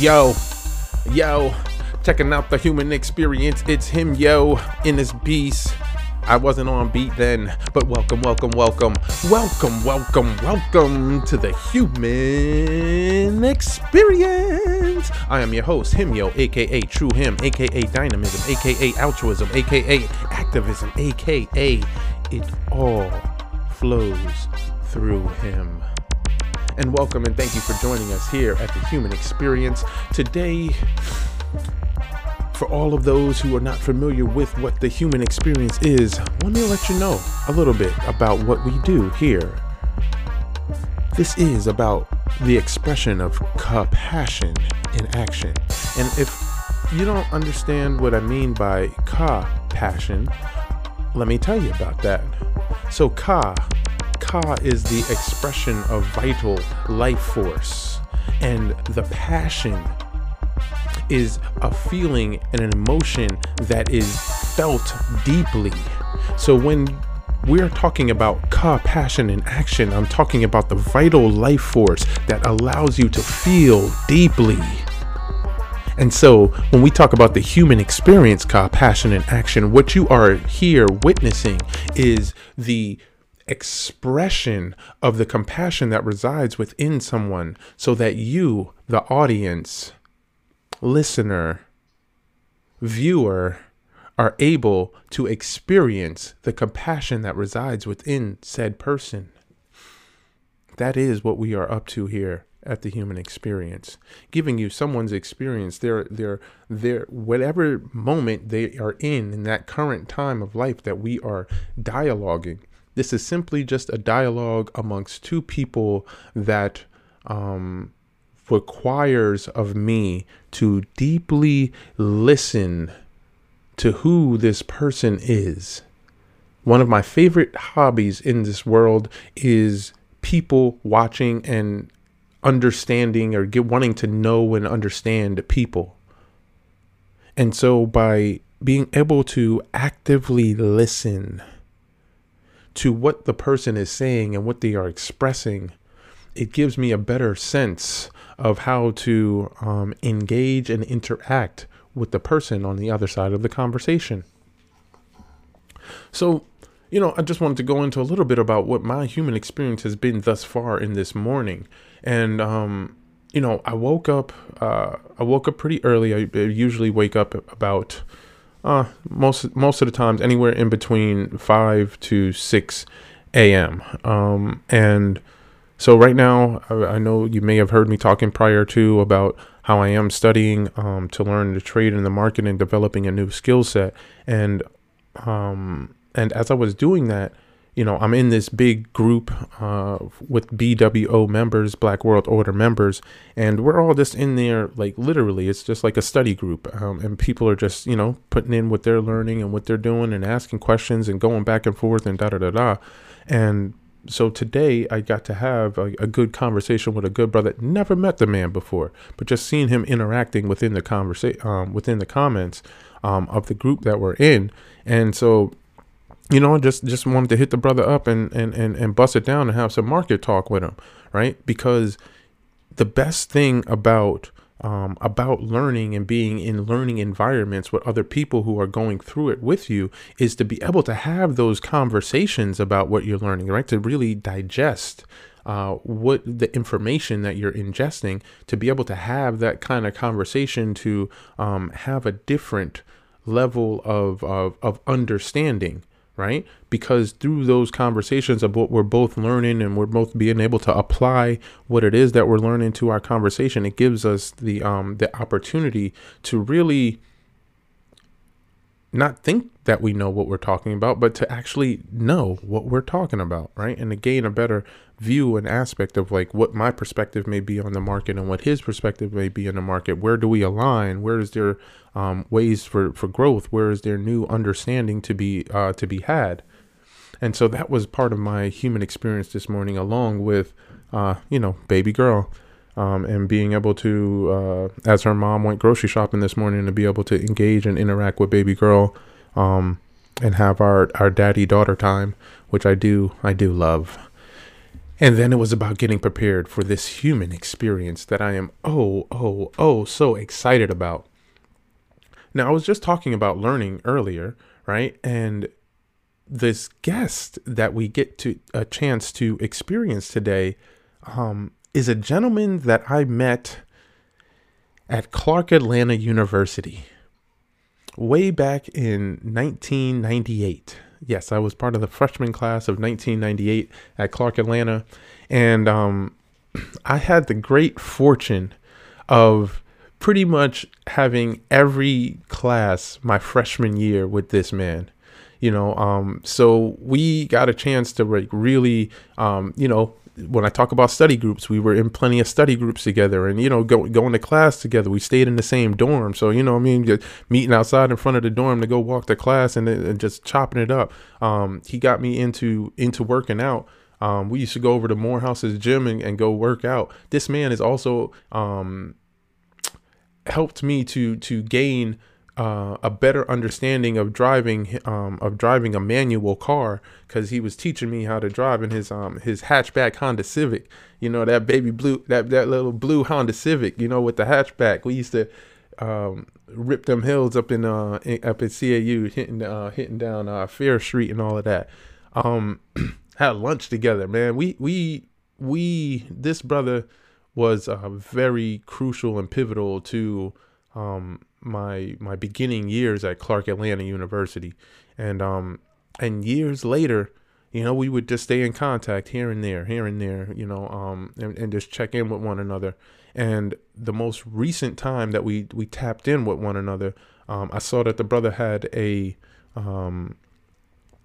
Yo, yo, checking out the human experience. It's him, yo, in this beast. I wasn't on beat then, but welcome, welcome, welcome, welcome, welcome, welcome to the human experience. I am your host, him, yo, aka True Him, aka Dynamism, aka Altruism, aka Activism, aka It All Flows Through Him and welcome and thank you for joining us here at the Human Experience. Today, for all of those who are not familiar with what the human experience is, let me let you know a little bit about what we do here. This is about the expression of compassion in action. And if you don't understand what I mean by ka passion, let me tell you about that. So, ka Ka is the expression of vital life force, and the passion is a feeling and an emotion that is felt deeply. So when we're talking about capassion in action, I'm talking about the vital life force that allows you to feel deeply. And so, when we talk about the human experience, capassion in action, what you are here witnessing is the expression of the compassion that resides within someone so that you, the audience, listener, viewer, are able to experience the compassion that resides within said person. That is what we are up to here at the human experience giving you someone's experience their their their whatever moment they are in in that current time of life that we are dialoguing this is simply just a dialogue amongst two people that um, requires of me to deeply listen to who this person is. One of my favorite hobbies in this world is people watching and understanding or get wanting to know and understand people. And so by being able to actively listen to what the person is saying and what they are expressing, it gives me a better sense of how to um, engage and interact with the person on the other side of the conversation. So, you know, I just wanted to go into a little bit about what my human experience has been thus far in this morning. And, um, you know, I woke up, uh, I woke up pretty early. I, usually wake up about uh, most most of the times anywhere in between five to six a.m. Um, and so right now, I, I, know you may have heard me talking prior to about how I am studying um, to learn to trade in the market and developing a new skill set. And um, and as I was doing that, you know, I'm in this big group uh, with BWO members, Black World Order members, and we're all just in there, like literally, it's just like a study group. Um, and people are just, you know, putting in what they're learning and what they're doing and asking questions and going back and forth and da da da da. And so today I got to have a, a, good conversation with a good brother. Never met the man before, but just seeing him interacting within the conversation, um, within the comments um, of the group that we're in. And so you know, just just wanted to hit the brother up and and and and bust it down and have some market talk with him, right? Because the best thing about um, about learning and being in learning environments with other people who are going through it with you is to be able to have those conversations about what you're learning, right? To really digest uh, what the information that you're ingesting, to be able to have that kind of conversation, to um, have a different level of, of, of understanding right? Because through those conversations of what we're both learning and we're both being able to apply what it is that we're learning to our conversation, it gives us the um the opportunity to really not think that we know what we're talking about, but to actually know what we're talking about, right? And to gain a better view and aspect of like what my perspective may be on the market and what his perspective may be in the market. Where do we align? Where is there um, ways for, for growth? Where is there new understanding to be uh, to be had? And so that was part of my human experience this morning, along with uh, you know baby girl. Um, and being able to, uh, as her mom went grocery shopping this morning, to be able to engage and interact with baby girl, um, and have our our daddy daughter time, which I do I do love. And then it was about getting prepared for this human experience that I am oh, oh, oh, so excited about. Now, I was just talking about learning earlier, right? And this guest that we get to a chance to experience today um, is a gentleman that I met at Clark Atlanta University way back in 1998. Yes, I was part of the freshman class of 1998 at Clark Atlanta. And um, I had the great fortune of pretty much having every class my freshman year with this man you know um, so we got a chance to like really um, you know when I talk about study groups, we were in plenty of study groups together and, you know, go, going to class together. We stayed in the same dorm. So, you know I mean? Just meeting outside in front of the dorm to go walk to class and, and just chopping it up. Um, he got me into, into working out. Um, we used to go over to Morehouse's gym and, and go work out. This man is also, um, helped me to, to gain, uh, a better understanding of driving um, of driving a manual car because he was teaching me how to drive in his um, his hatchback Honda Civic. You know that baby blue that that little blue Honda Civic. You know with the hatchback. We used to um, rip them hills up in uh in, up at CAU, hitting uh, hitting down uh, Fair Street and all of that. Um, had lunch together, man. We we we this brother was uh, very crucial and pivotal to um my my beginning years at Clark Atlanta University, and um and years later, you know, we would just stay in contact here and there, here and there, you know, um and, and just check in with one another. And the most recent time that we we tapped in with one another, um, I saw that the brother had a um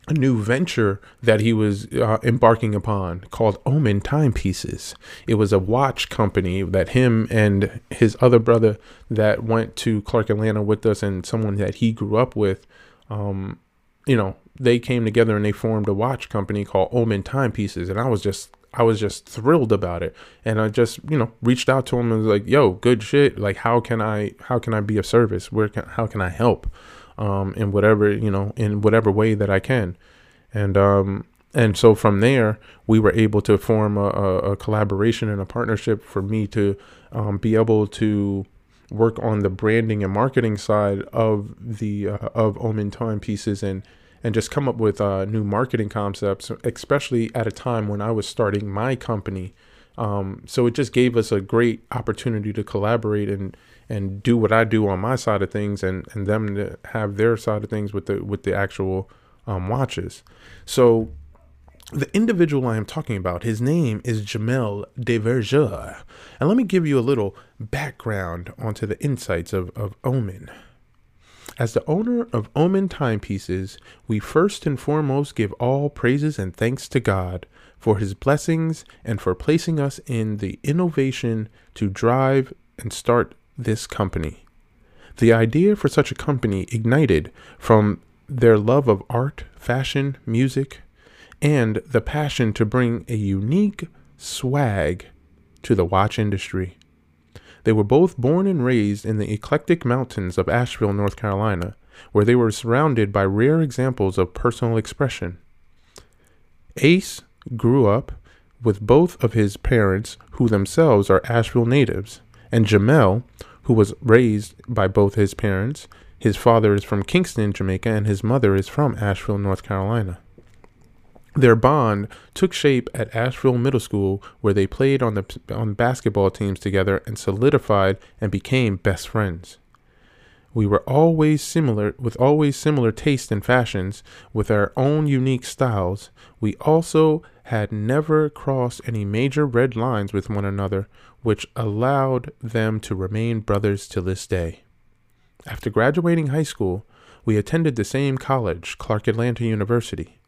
a new venture that he was uh, embarking upon called Omen Timepieces. It was a watch company that him and his other brother that went to Clark Atlanta with us and someone that he grew up with, um, you know, they came together and they formed a watch company called Omen Timepieces. And I was just, I was just thrilled about it. And I just, you know, reached out to him and was like, yo, good shit. Like, how can I, how can I be of service? Where can, how can I help? Um, in whatever you know in whatever way that I can, and um, and so from there we were able to form a, a, collaboration and a partnership for me to um, be able to work on the branding and marketing side of the uh, of Omen timepieces and and just come up with uh, new marketing concepts, especially at a time when I was starting my company. Um, so it just gave us a great opportunity to collaborate and and do what I do on my side of things, and and them to have their side of things with the with the actual um, watches. So the individual I am talking about, his name is Jahmel DeVerger. And let me give you a little background onto the insights of, of Omen. As the owner of Omen Timepieces, we first and foremost give all praises and thanks to God for his blessings and for placing us in the innovation to drive and start this company. The idea for such a company ignited from their love of art, fashion, music, and the passion to bring a unique swag to the watch industry. They were both born and raised in the eclectic mountains of Asheville, North Carolina, where they were surrounded by rare examples of personal expression. Ace grew up with both of his parents, who themselves are Asheville natives, and Jahmel, who was raised by both his parents. His father is from Kingston, Jamaica, and his mother is from Asheville, North Carolina. Their bond took shape at Asheville Middle School, where they played on the on basketball teams together and solidified and became best friends. We were always similar, with always similar tastes and fashions, with our own unique styles. We also had never crossed any major red lines with one another, which allowed them to remain brothers to this day. After graduating high school, we attended the same college, Clark Atlanta University.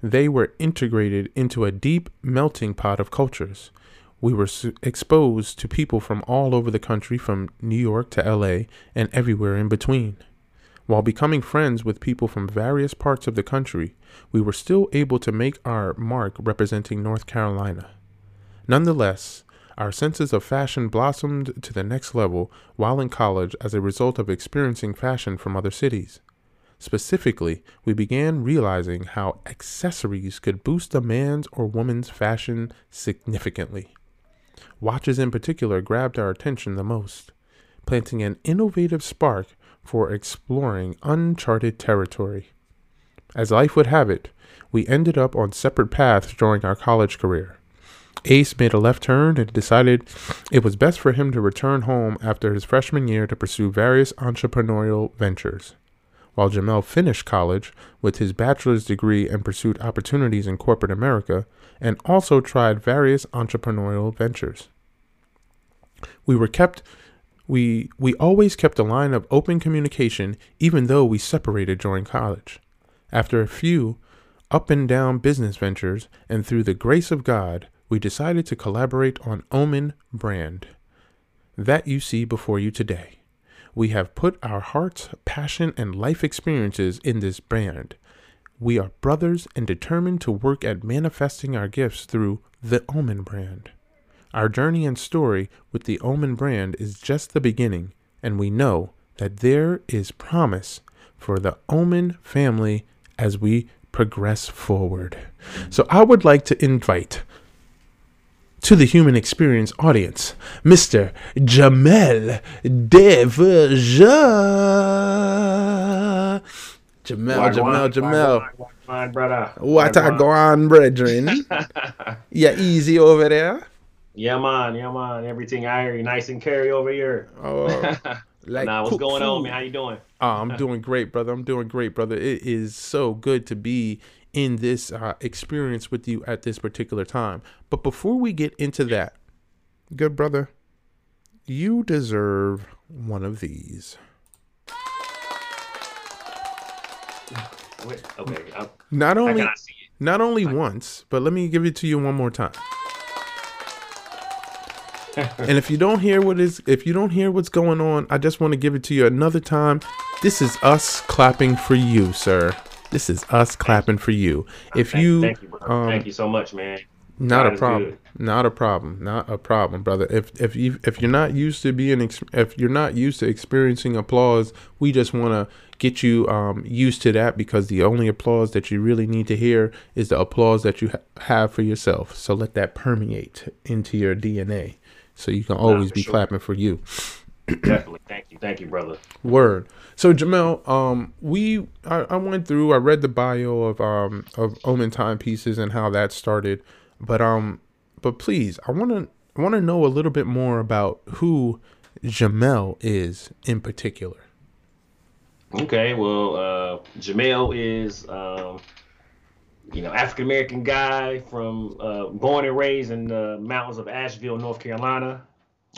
They were integrated into a deep melting pot of cultures. We were exposed to people from all over the country, from New York to LA, and everywhere in between. While becoming friends with people from various parts of the country, we were still able to make our mark representing North Carolina. Nonetheless, our senses of fashion blossomed to the next level while in college as a result of experiencing fashion from other cities. Specifically, we began realizing how accessories could boost a man's or woman's fashion significantly. Watches in particular grabbed our attention the most, planting an innovative spark for exploring uncharted territory. As life would have it, we ended up on separate paths during our college career. Ace made a left turn and decided it was best for him to return home after his freshman year to pursue various entrepreneurial ventures, while Jahmel finished college with his bachelor's degree and pursued opportunities in corporate America and also tried various entrepreneurial ventures. We were kept we we always kept a line of open communication even though we separated during college. After a few up and down business ventures and through the grace of God, we decided to collaborate on Omen brand. That you see before you today. We have put our hearts, passion, and life experiences in this brand. We are brothers and determined to work at manifesting our gifts through the Omen brand. Our journey and story with the Omen brand is just the beginning, and we know that there is promise for the Omen family as we progress forward. So I would like to invite to the human experience audience, Mr. Jahmel DeVerger. Jahmel, Jahmel, Jahmel. What a go on, brethren? yeah, easy over there. Yeah, man. Yeah, man. Everything I hear, nice and carry over here. Oh, like nah, what's going on, man? How you doing? Oh, I'm doing great, brother. I'm doing great, brother. It is so good to be in this uh, experience with you at this particular time. But before we get into that, good brother, you deserve one of these. Wait, okay. I, Not only I see it? not only once, but let me give it to you one more time. And if you don't hear what is if you don't hear what's going on, I just want to give it to you another time. This is us clapping for you, sir. This is us clapping for you. If Thank, you thank you, um, thank you so much, man. Not God a problem. Not a problem. Not a problem, brother. If if you if you're not used to being if you're not used to experiencing applause, we just want to get you um used to that because the only applause that you really need to hear is the applause that you ha- have for yourself. So let that permeate into your DNA, so you can always for be sure. clapping for you. Definitely. Thank you. Thank you, brother. Word. So Jahmel, um, we I, I went through. I read the bio of um of Omen Timepieces and how that started, but um, but please, I want to I want to know a little bit more about who Jahmel is in particular. Okay, well, uh, Jahmel is, um, you know, African American guy from uh, born and raised in the mountains of Asheville, North Carolina.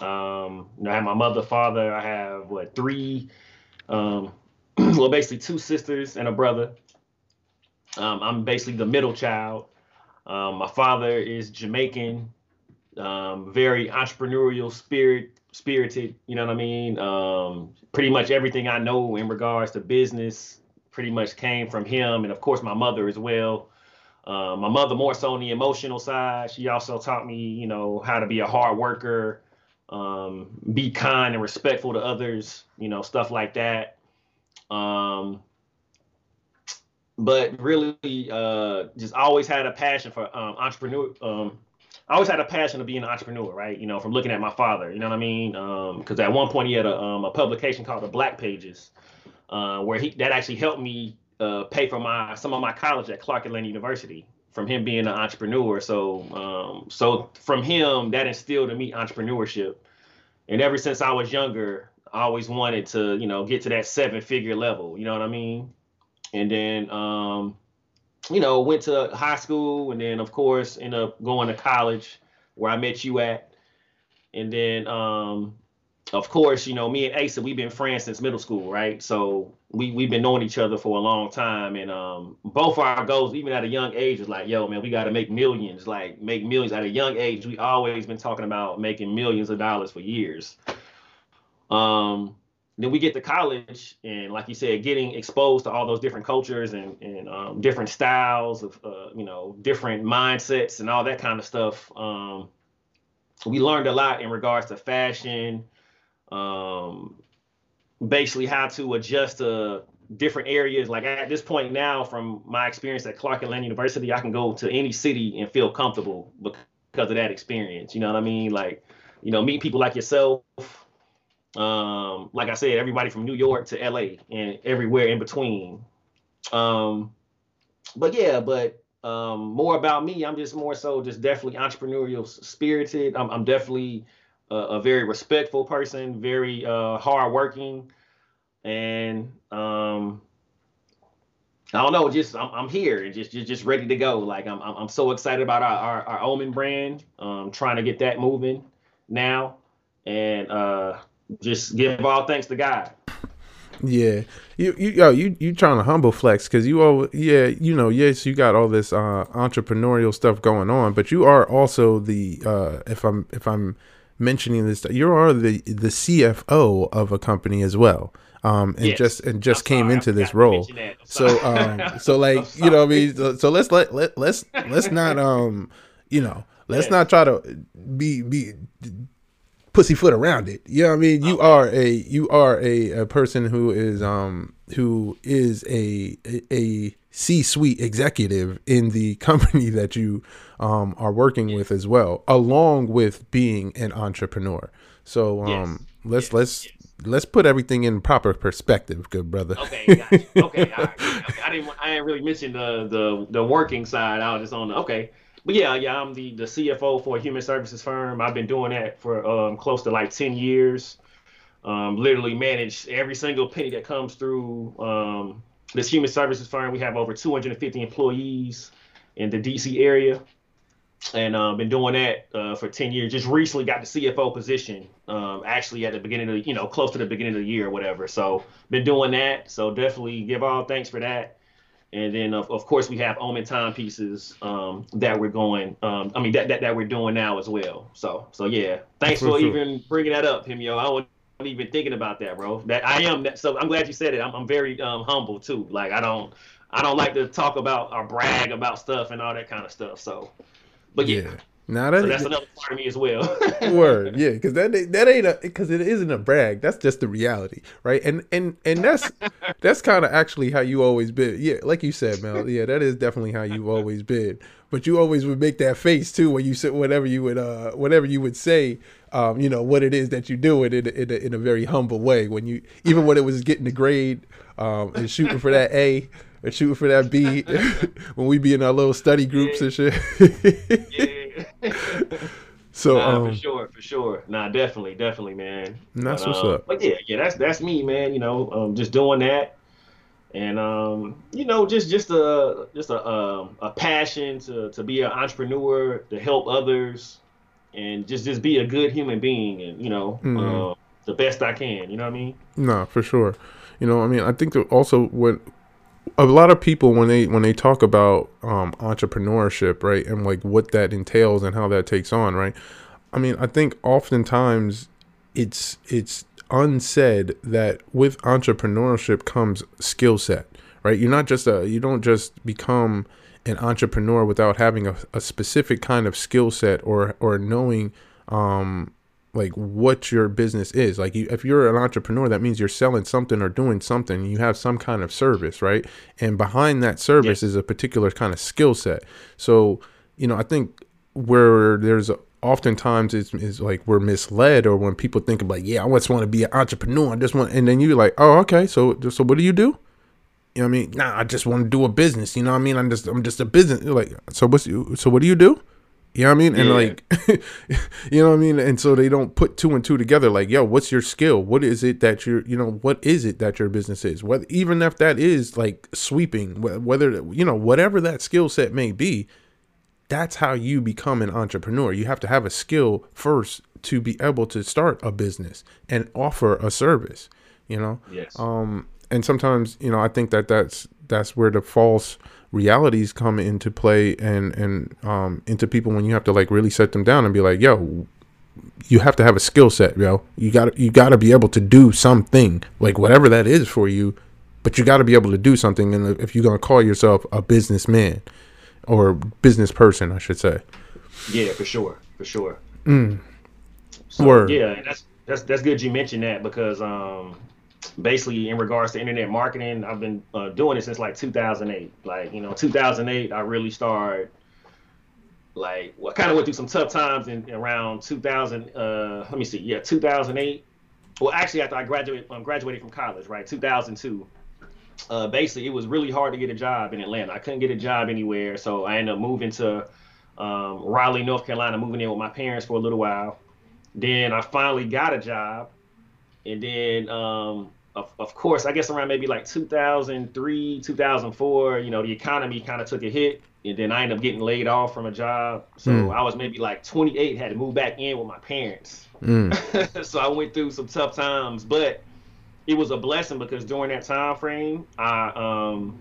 Um, you know, I have my mother, father. I have what three, um, well, basically two sisters and a brother. Um, I'm basically the middle child. Um, my father is Jamaican, um, very entrepreneurial spirit, spirited. You know what I mean? Um, pretty much everything I know in regards to business pretty much came from him, and of course my mother as well. Um, my mother more so on the emotional side. She also taught me, you know, how to be a hard worker, um, be kind and respectful to others, you know, stuff like that. Um, but really, uh, just always had a passion for um, entrepreneur. Um, I always had a passion of being an entrepreneur, right? You know, from looking at my father. You know what I mean? Because at one point he had a, um, a publication called the Black Pages, uh, where he that actually helped me uh, pay for my some of my college at Clark Atlanta University from him being an entrepreneur. So um, so from him that instilled in me entrepreneurship, and ever since I was younger, I always wanted to you know get to that seven figure level. You know what I mean? And then um, you know went to high school, and then of course ended up going to college where I met you at, and then um, of course, you know, me and Asa, we've been friends since middle school, right? So we we've been knowing each other for a long time, and um, both our goals, even at a young age, was like, yo, man, we got to make millions, like make millions at a young age. We always been talking about making millions of dollars for years. Um, then we get to college, and like you said, getting exposed to all those different cultures and and um, different styles of, uh, you know, different mindsets and all that kind of stuff. Um, we learned a lot in regards to fashion um, basically how to adjust to different areas. Like at this point now, from my experience at Clark Atlanta University, I can go to any city and feel comfortable because of that experience. You know what I mean? Like, you know, meet people like yourself. Um, like I said, everybody from New York to LA and everywhere in between. Um, but yeah, but um, more about me. I'm just more so just definitely entrepreneurial spirited. I'm, I'm definitely a, a, very respectful person, very uh, hardworking, and um, I don't know, just I'm, I'm here and just, just just ready to go. Like I'm I'm, so excited about our, our, our Omen brand. Um, trying to get that moving now, and uh, just give all thanks to God. Yeah, you you yo you you trying to humble flex because you all yeah you know yes you got all this uh, entrepreneurial stuff going on, but you are also the uh, if I'm if I'm mentioning this you are the the CFO of a company as well. Um, and yes. just and just came into this role. So um, so like you know I mean so, so let's let, let let's let's not um you know let's not try to be be pussyfoot around it. You know what I mean? You are a you are a, a person who is um who is a a, a C-suite executive in the company that you um are working with as well, along with being an entrepreneur. So um yes. let's yes. let's yes. let's put everything in proper perspective, good brother. Okay, gotcha. okay, all right. okay. I didn't I didn't really mention the the the working side. I was just on the okay but yeah, yeah, I'm the, the CFO for a human services firm. I've been doing that for um, close to like 10 years. Um, literally manage every single penny that comes through um, this human services firm. We have over 250 employees in the DC area. And uh, been doing that uh, for 10 years. Just recently got the CFO position, um, actually at the beginning of the, you know, close to the beginning of the year or whatever. So been doing that. So definitely give all thanks for that. And then of, of course we have Omen timepieces um, that we're going. Um, I mean that, that that we're doing now as well. So so yeah, thanks for, for even bringing that up, Himyo. I wasn't even thinking about that, bro. That I am. That, so I'm glad you said it. I'm, I'm very um, humble too. Like I don't I don't like to talk about or brag about stuff and all that kind of stuff. So, but yeah. yeah. Now that, so that's another part of me as well. word, yeah, because that that ain't a because it isn't a brag. That's just the reality, right? And and and that's that's kind of actually how you always been. Yeah, like you said, Mel. Yeah, that is definitely how you've always been. But you always would make that face too when you said whatever you would uh whatever you would say. Um, you know what it is that you do it in in a, in a very humble way. When you even when it was getting the grade um, and shooting for that A and shooting for that B when we be in our little study groups yeah. and shit. yeah so nah, um, for sure, for sure. Nah, definitely, definitely, man. That's but, what's um, up. But yeah, yeah, that's that's me, man. You know, um, just doing that, and um, you know, just just a just a um, a passion to to be an entrepreneur, to help others, and just just be a good human being, and you know, mm-hmm. uh, the best I can. You know what I mean? No, for sure. You know, I mean, I think that also what a lot of people when they when they talk about um, entrepreneurship, right, and like what that entails and how that takes on, right. I mean, I think oftentimes it's it's unsaid that with entrepreneurship comes skill set, right? You're not just a you don't just become an entrepreneur without having a, a specific kind of skill set or or knowing um like what your business is. Like you, if you're an entrepreneur, that means you're selling something or doing something. You have some kind of service, right? And behind that service yeah. is a particular kind of skill set. So, you know, I think where there's oftentimes it's, it's like we're misled or when people think about, yeah, I just want to be an entrepreneur. I just want, and then you're like, oh, okay. So, so what do you do? You know what I mean? Nah, I just want to do a business. You know what I mean? I'm just, I'm just a business. Like, so what's, so what do you do? You know what I mean? And yeah. like, you know what I mean? And so they don't put two and two together. Like, yo, what's your skill? What is it that you're, you know, what is it that your business is? What, even if that is like sweeping, whether, you know, whatever that skill set may be, that's how you become an entrepreneur. You have to have a skill first to be able to start a business and offer a service, you know? Yes. Um, and sometimes, you know, I think that that's, that's where the false realities come into play and and um, into people when you have to like really set them down and be like, yo, you have to have a skill set, yo. You got you got to be able to do something, like whatever that is for you. But you got to be able to do something, and if you're gonna call yourself a businessman or business person, I should say. Yeah, for sure, for sure. Mm. So, Word. Yeah, that's that's that's good you mentioned that because um, basically in regards to internet marketing, I've been uh, doing it since like 2008. Like you know, 2008, I really started like well, kind of went through some tough times in around 2000. Uh, let me see, yeah, 2008. Well, actually, after I graduated, um, graduated from college, right, 2002. Uh, basically, it was really hard to get a job in Atlanta. I couldn't get a job anywhere, so I ended up moving to um, Raleigh, North Carolina, moving in with my parents for a little while. Then I finally got a job, and then um, of, of course, I guess around maybe like 2003, 2004, you know, the economy kind of took a hit and then I ended up getting laid off from a job. So mm. I was maybe like 28, had to move back in with my parents. Mm. so I went through some tough times, but it was a blessing because during that time frame, I um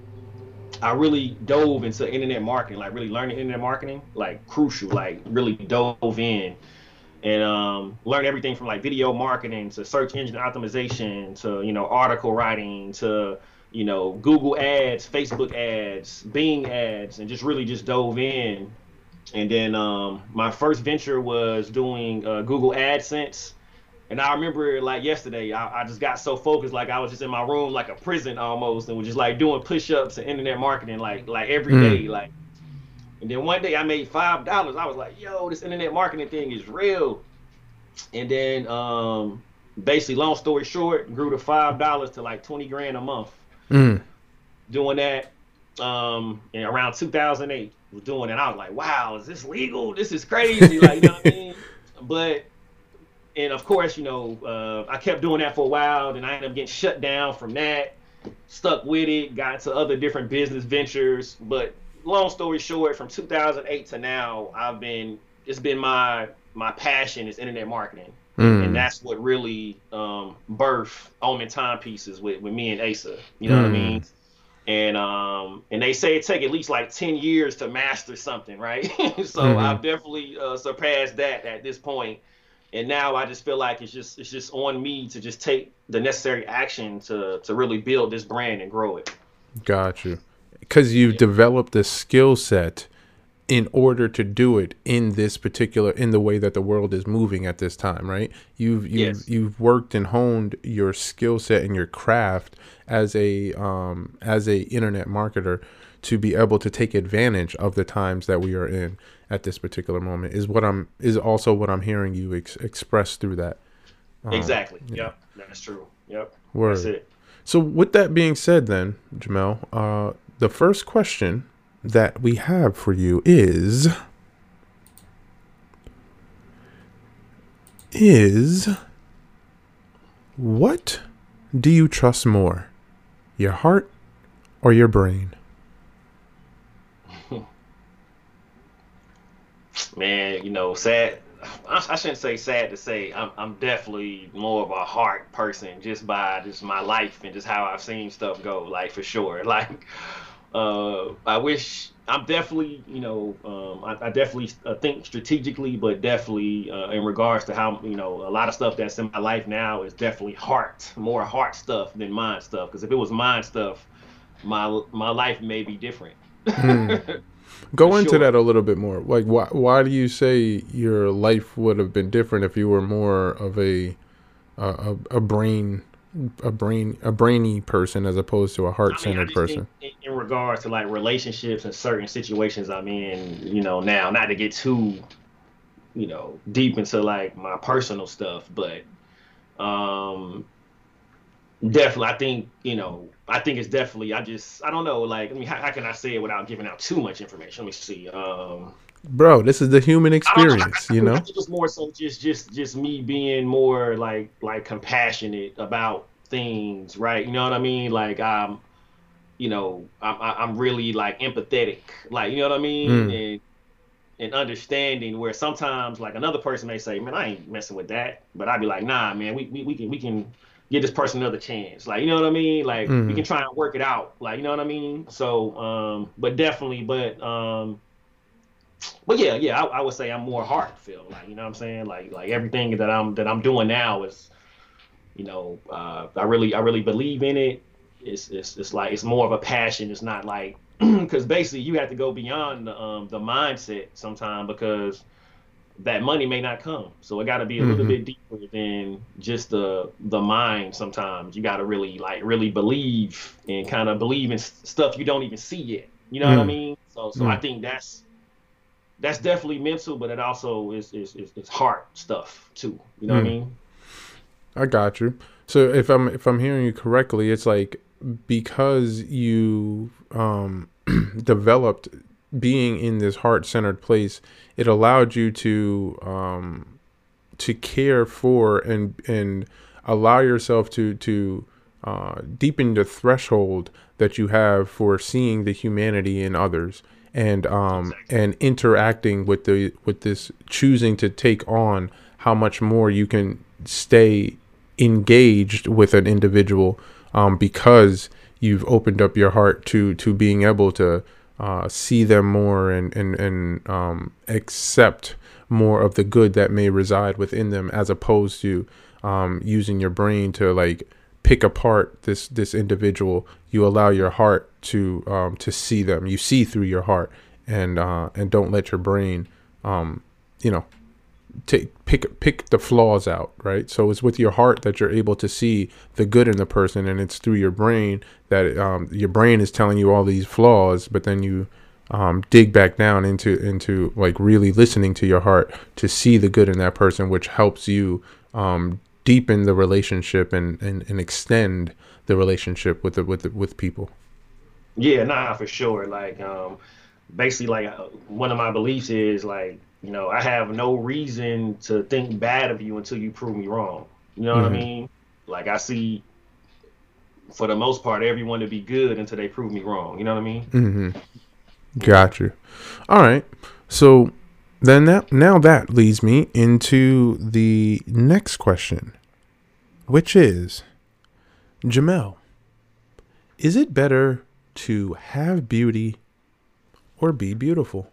I really dove into internet marketing, like really learning internet marketing, like crucial, like really dove in and um, learned everything from like video marketing to search engine optimization to you know article writing to you know, Google ads, Facebook ads, Bing ads, and just really just dove in. And then um, my first venture was doing uh, Google AdSense. And I remember like yesterday, I, I, just got so focused, like I was just in my room like a prison almost, and was just like doing push-ups and internet marketing like like every mm. day, like. And then one day I made five dollars. I was like, "Yo, this internet marketing thing is real." And then, um, basically, long story short, grew to five dollars to like twenty grand a month mm. doing that um, in around 2008. Was doing it. I was like, wow, is this legal? This is crazy. Like, you know what I mean? But and of course, you know, uh, I kept doing that for a while. and I ended up getting shut down from that. Stuck with it. Got to other different business ventures. But long story short, from 2008 to now, I've been it's been my my passion is internet marketing. Mm. And that's what really um, birthed Omen Timepieces with, with me and Asa. You know mm. what I mm. mean? And um and they say it take at least like ten years to master something, right? so mm-hmm. I've definitely uh, surpassed that at this point. And now I just feel like it's just it's just on me to just take the necessary action to to really build this brand and grow it. Got you. Because you've yeah. developed the skill set in order to do it in this particular in the way that the world is moving at this time right you've you've yes. you've worked and honed your skill set and your craft as a um as a internet marketer to be able to take advantage of the times that we are in at this particular moment is what i'm is also what i'm hearing you ex- express through that. Um, exactly. yeah. yep that's true. Yep. Word. that's it. So with that being said then Jahmel uh the first question that we have for you is is what do you trust more your heart or your brain man you know sad I, shouldn't say sad to say I'm, I'm definitely more of a heart person just by just my life and just how I've seen stuff go like for sure like uh, I wish I'm definitely, you know, um, I, I, definitely uh, think strategically, but definitely uh, in regards to how, you know, a lot of stuff that's in my life now is definitely heart, more heart stuff than mind stuff. Because if it was mind stuff, my my life may be different. mm. Go into sure. that a little bit more. Like, why why do you say your life would have been different if you were more of a a, a brain a brain a brainy person as opposed to a heart centered I mean, person. In, in, regards to like relationships and certain situations I'm in, you know, now not to get too, you know, deep into like my personal stuff, but um definitely I think, you know, I think it's definitely I just I don't know, like I mean how, how can I say it without giving out too much information? Let me see. Um Bro, this is the human experience, know, I, you know. It was more so just just just me being more like like compassionate about things, right? You know what I mean? Like I'm, you know, I'm I'm really like empathetic, like you know what I mean, mm. and and understanding. Where sometimes like another person may say, "Man, I ain't messing with that," but I'd be like, "Nah, man, we we, we can we can." Give this person another chance. Like, you know what I mean? Like mm. we can try and work it out. Like, you know what I mean? So, um, but definitely, but um, but yeah, yeah, I, I, would say I'm more heartfelt. Like you know what I'm saying? Like like everything that I'm that I'm doing now is, you know, uh, I really I really believe in it. It's it's it's like it's more of a passion. It's not like because basically you have to go beyond the um, the mindset sometimes because that money may not come. So it got to be a Mhm. little bit deeper than just the the mind. Sometimes you got to really like really believe and kind of believe in s- stuff you don't even see yet. You know what I Mm. mean? So so I Mm. think that's that's definitely mental, but it also is is is, is heart stuff too. You know what I Mm. mean? I got you. So if I'm if I'm hearing you correctly, it's like because you um developed being in this heart centered place, it allowed you to um to care for and and allow yourself to to uh, deepen the threshold that you have for seeing the humanity in others and um and interacting with the with this choosing to take on how much more you can stay engaged with an individual um, because you've opened up your heart to to being able to uh, see them more and and and um, accept more of the good that may reside within them, as opposed to um, using your brain to like pick apart this this individual. You allow your heart to um, to see them. You see through your heart, and uh, and don't let your brain, um, you know, take pick pick the flaws out right so it's with your heart that you're able to see the good in the person and it's through your brain that um, your brain is telling you all these flaws but then you um, dig back down into into like really listening to your heart to see the good in that person which helps you um, deepen the relationship and, and, and extend the relationship with the, with the, with people Yeah, nah, for sure. Like, um, basically, like uh, one of my beliefs is like, you know, I have no reason to think bad of you until you prove me wrong. You know what I Mhm. mean? Like, I see, for the most part, everyone to be good until they prove me wrong. You know what I mean? Mm-hmm. Got you. All right. So then that now that leads me into the next question, which is Jahmel, is it better to have beauty or be beautiful?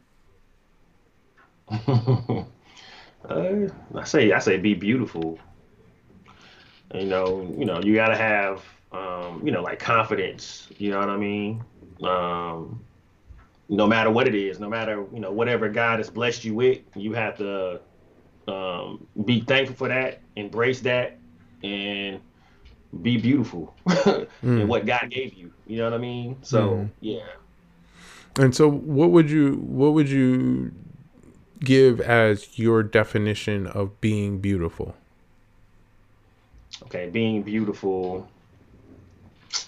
Uh, I say, I say, be beautiful. You know, you know, you gotta have, um, you know, like confidence. You know what I mean? Um, no matter what it is, no matter you know whatever God has blessed you with, you have to um, be thankful for that, embrace that, and be beautiful in what God gave you. You know what I mean? So Mhm. yeah. And so what would you what would you give as your definition of being beautiful? Okay, being beautiful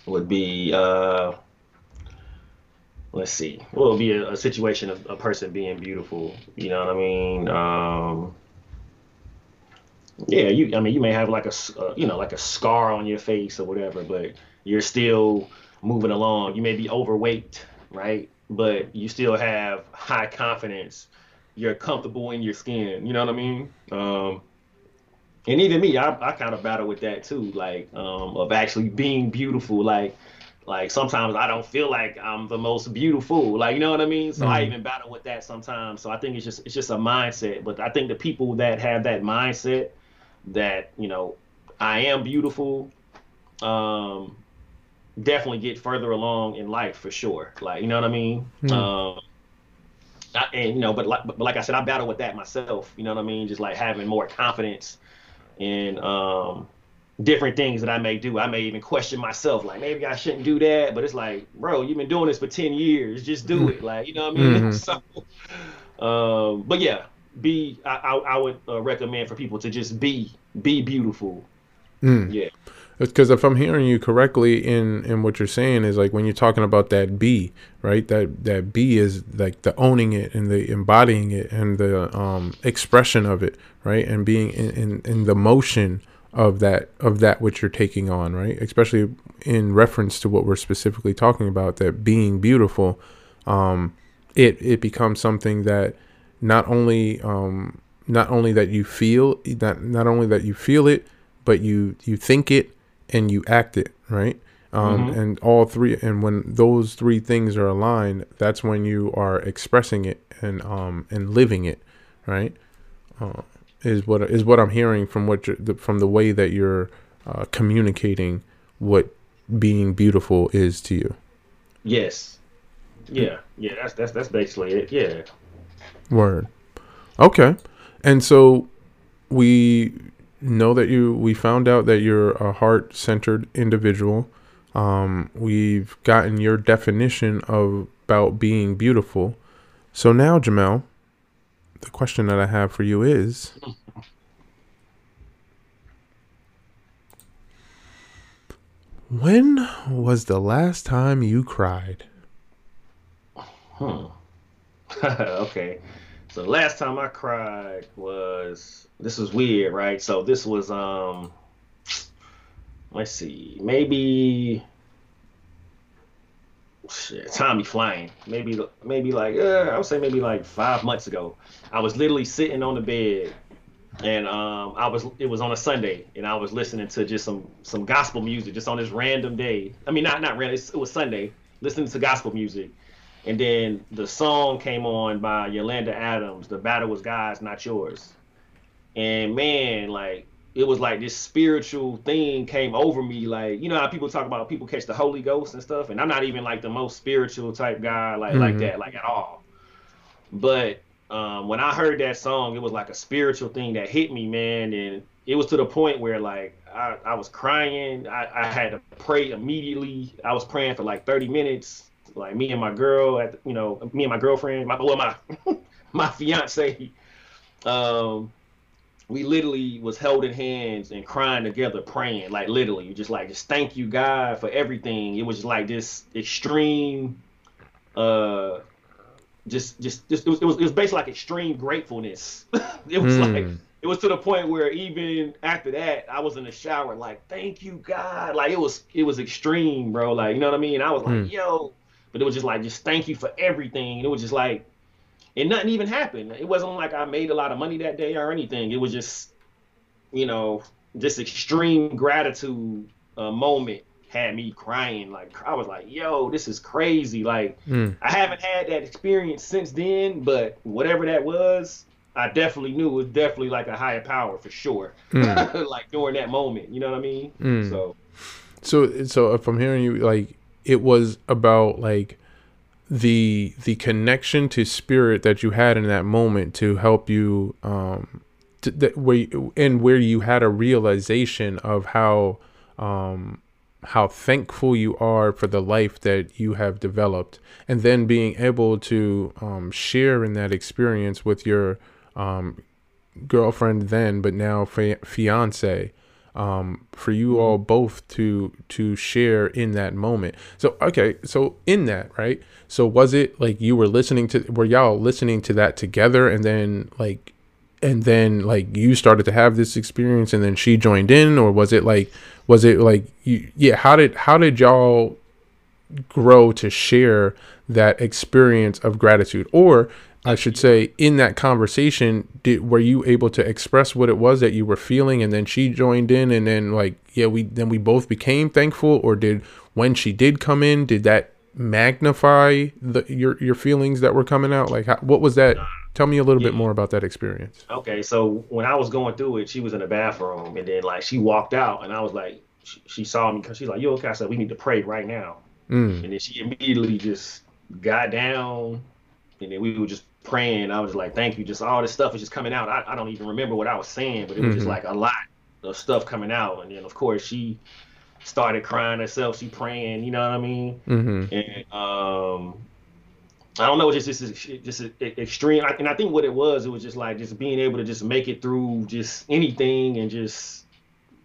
would be uh let's see. What would be a, a situation of a person being beautiful? You know what I mean? Um yeah, you I mean you may have like a, uh, you know like a scar on your face or whatever, but you're still moving along. You may be overweight, right? But you still have high confidence. You're comfortable in your skin. You know what I mean? Um and even me, I, I kind of battle with that too, like um, of actually being beautiful. Like, like sometimes I don't feel like I'm the most beautiful, like you know what I mean. So I Mhm. even battle with that sometimes. So I think it's just it's just a mindset. But I think the people that have that mindset, that you know, I am beautiful, um, definitely get further along in life for sure. Like you know what I mean. Hmm. Um, I, and you know, but like, but like I said, I battle with that myself. You know what I mean? Just like having more confidence in um, different things that I may do. I may even question myself, like maybe I shouldn't do that. But it's like, bro, you've been doing this for ten years. Just do it. Like you know what I mean? Mhm. so, um, but yeah, be. I, I, I would uh, recommend for people to just be be beautiful. Mm. Yeah. Because if I'm hearing you correctly in in what you're saying is like when you're talking about that B, right? That that B is like the owning it and the embodying it and the um expression of it, right? And being in in, in the motion of that of that which you're taking on, right? Especially in reference to what we're specifically talking about, that being beautiful, um, it it becomes something that not only um not only that you feel not not only that you feel it, but you you think it and you act it right um, Mhm. and all three and when those three things are aligned that's when you are expressing it and um and living it right uh, is what is what i'm hearing from what you're, the, from the way that you're uh, communicating what being beautiful is to you Yes. Yeah. Yeah. That's that's that's basically it. Yeah. word okay And so we know that you we found out that you're a heart-centered individual. Um, we've gotten your definition of about being beautiful. So now, Jahmel, the question that I have for you is When was the last time you cried? Hmm. okay. So the last time I cried was this was weird, right? So this was um let's see, maybe shit, time be flying. Maybe maybe like uh, I would say maybe like five months ago. I was literally sitting on the bed and um I was it was on a Sunday and I was listening to just some some gospel music just on this random day. I mean not not random, it was Sunday, listening to gospel music. And then the song came on by Yolanda Adams, The Battle Was God's, Not Yours. And man, like it was like this spiritual thing came over me. Like, you know how people talk about people catch the Holy Ghost and stuff, and I'm not even like the most spiritual type guy, like mm-hmm. like that, like at all. But um, when I heard that song, it was like a spiritual thing that hit me, man, and it was to the point where like I, I was crying. I, I had to pray immediately. I was praying for like 30 minutes. Like me and my girl, at you know, me and my girlfriend, my well, my my fiance. Um, we literally was holding hands and crying together, praying, like literally, just like just thank you God for everything. It was just like this extreme, uh, just just just it was it was, it was basically like extreme gratefulness. it was mm. like it was to the point where even after that, I was in the shower like thank you God, like it was it was extreme, bro. Like you know what I mean? I was like mm. yo, but it was just like just thank you for everything. And it was just like and nothing even happened. It wasn't like I made a lot of money that day or anything. It was just, you know, this extreme gratitude uh, moment had me crying. Like I was like, "Yo, this is crazy!" Like mm. I haven't had that experience since then, but whatever that was, I definitely knew it was definitely like a higher power for sure. Mm. like during that moment, you know what I mean? Mm. So, so, so if I'm hearing you, like it was about like the the connection to spirit that you had in that moment to help you um to, that where you, and where you had a realization of how um how thankful you are for the life that you have developed. And then being able to um, share in that experience with your um, girlfriend then but now fi- fiance um, for you all both to to share in that moment. So okay, so in that right. So was it like you were listening to were y'all listening to that together, and then like, and then like you started to have this experience, and then she joined in, or was it like was it like you, yeah? How did how did y'all grow to share that experience of gratitude, or I should say, in that conversation, did were you able to express what it was that you were feeling, and then she joined in, and then like, yeah, we then we both became thankful, or did when she did come in, did that magnify the your your feelings that were coming out? Like, how, what was that? Tell me a little yeah. bit more about that experience. Okay, so when I was going through it, she was in the bathroom, and then like she walked out, and I was like, she, she saw me because she's like, "You okay?" I said, "We need to pray right now," mm. and then she immediately just got down, and then we were just praying. I was like, thank you. Just all this stuff is just coming out. I, I don't even remember what I was saying, but it was mm-hmm. just like a lot of stuff coming out. And then, of course, she started crying herself. She praying, you know what I mean? Mm-hmm. And um, I don't know, just just just extreme. And I think what it was, it was just like just being able to just make it through just anything and just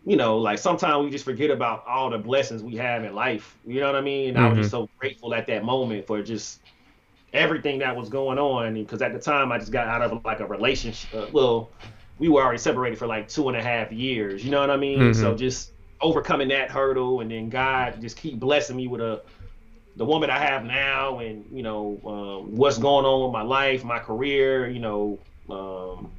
you know, like sometimes we just forget about all the blessings we have in life. You know what I mean? And mm-hmm. I was just mm-hmm. so grateful at that moment for just everything that was going on because at the time I just got out of like a relationship. Uh, well, we were already separated for like two and a half years. You know what I mean? Mm-hmm. So just overcoming that hurdle and then God just keep blessing me with a the woman I have now and you know um, what's going on with my life, my career. You know. Um,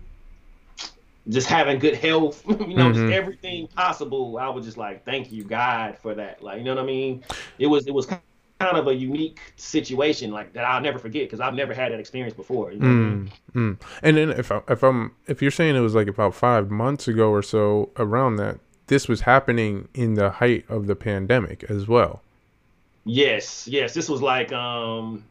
just having good health, you know, mm-hmm. just everything possible. I was just like, thank you, God, for that. Like, you know what I mean? It was, it was kind of a unique situation like that I'll never forget because I've never had that experience before. You know mm, I mean? mm. And then if I, if I'm if you're saying it was like about five months ago or so around that, this was happening in the height of the pandemic as well. Yes, yes, this was like um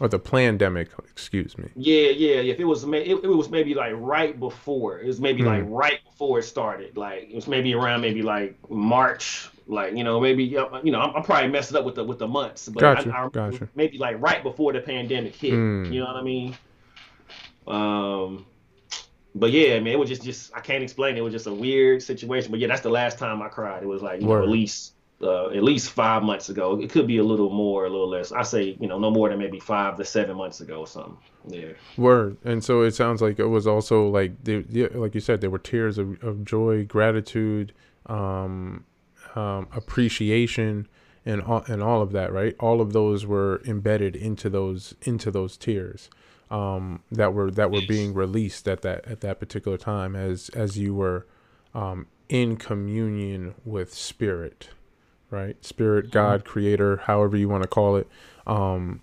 or the pandemic, excuse me. Yeah, yeah. If it was, it, it was maybe like right before. It was maybe mm. like right before it started. Like it was maybe around maybe like March. Like you know maybe you know I'm, I'm probably messing up with the with the months, but gotcha, I, I, gotcha. maybe like right before the pandemic hit. Mm. You know what I mean? Um, but yeah, I mean, it was just just I can't explain. It was just a weird situation. But yeah, that's the last time I cried. It was like you know, at least uh, at least five months ago. It could be a little more, a little less. I say you know no more than maybe five to seven months ago or something. Yeah. Word. And so it sounds like it was also like they, yeah, like you said, there were tears of, of joy, gratitude, um, um, appreciation, and all, and all of that. Right. All of those were embedded into those into those tears um, that were that were being released at that at that particular time as as you were um, in communion with spirit, right? Spirit, mm-hmm. God, Creator, however you want to call it. Um,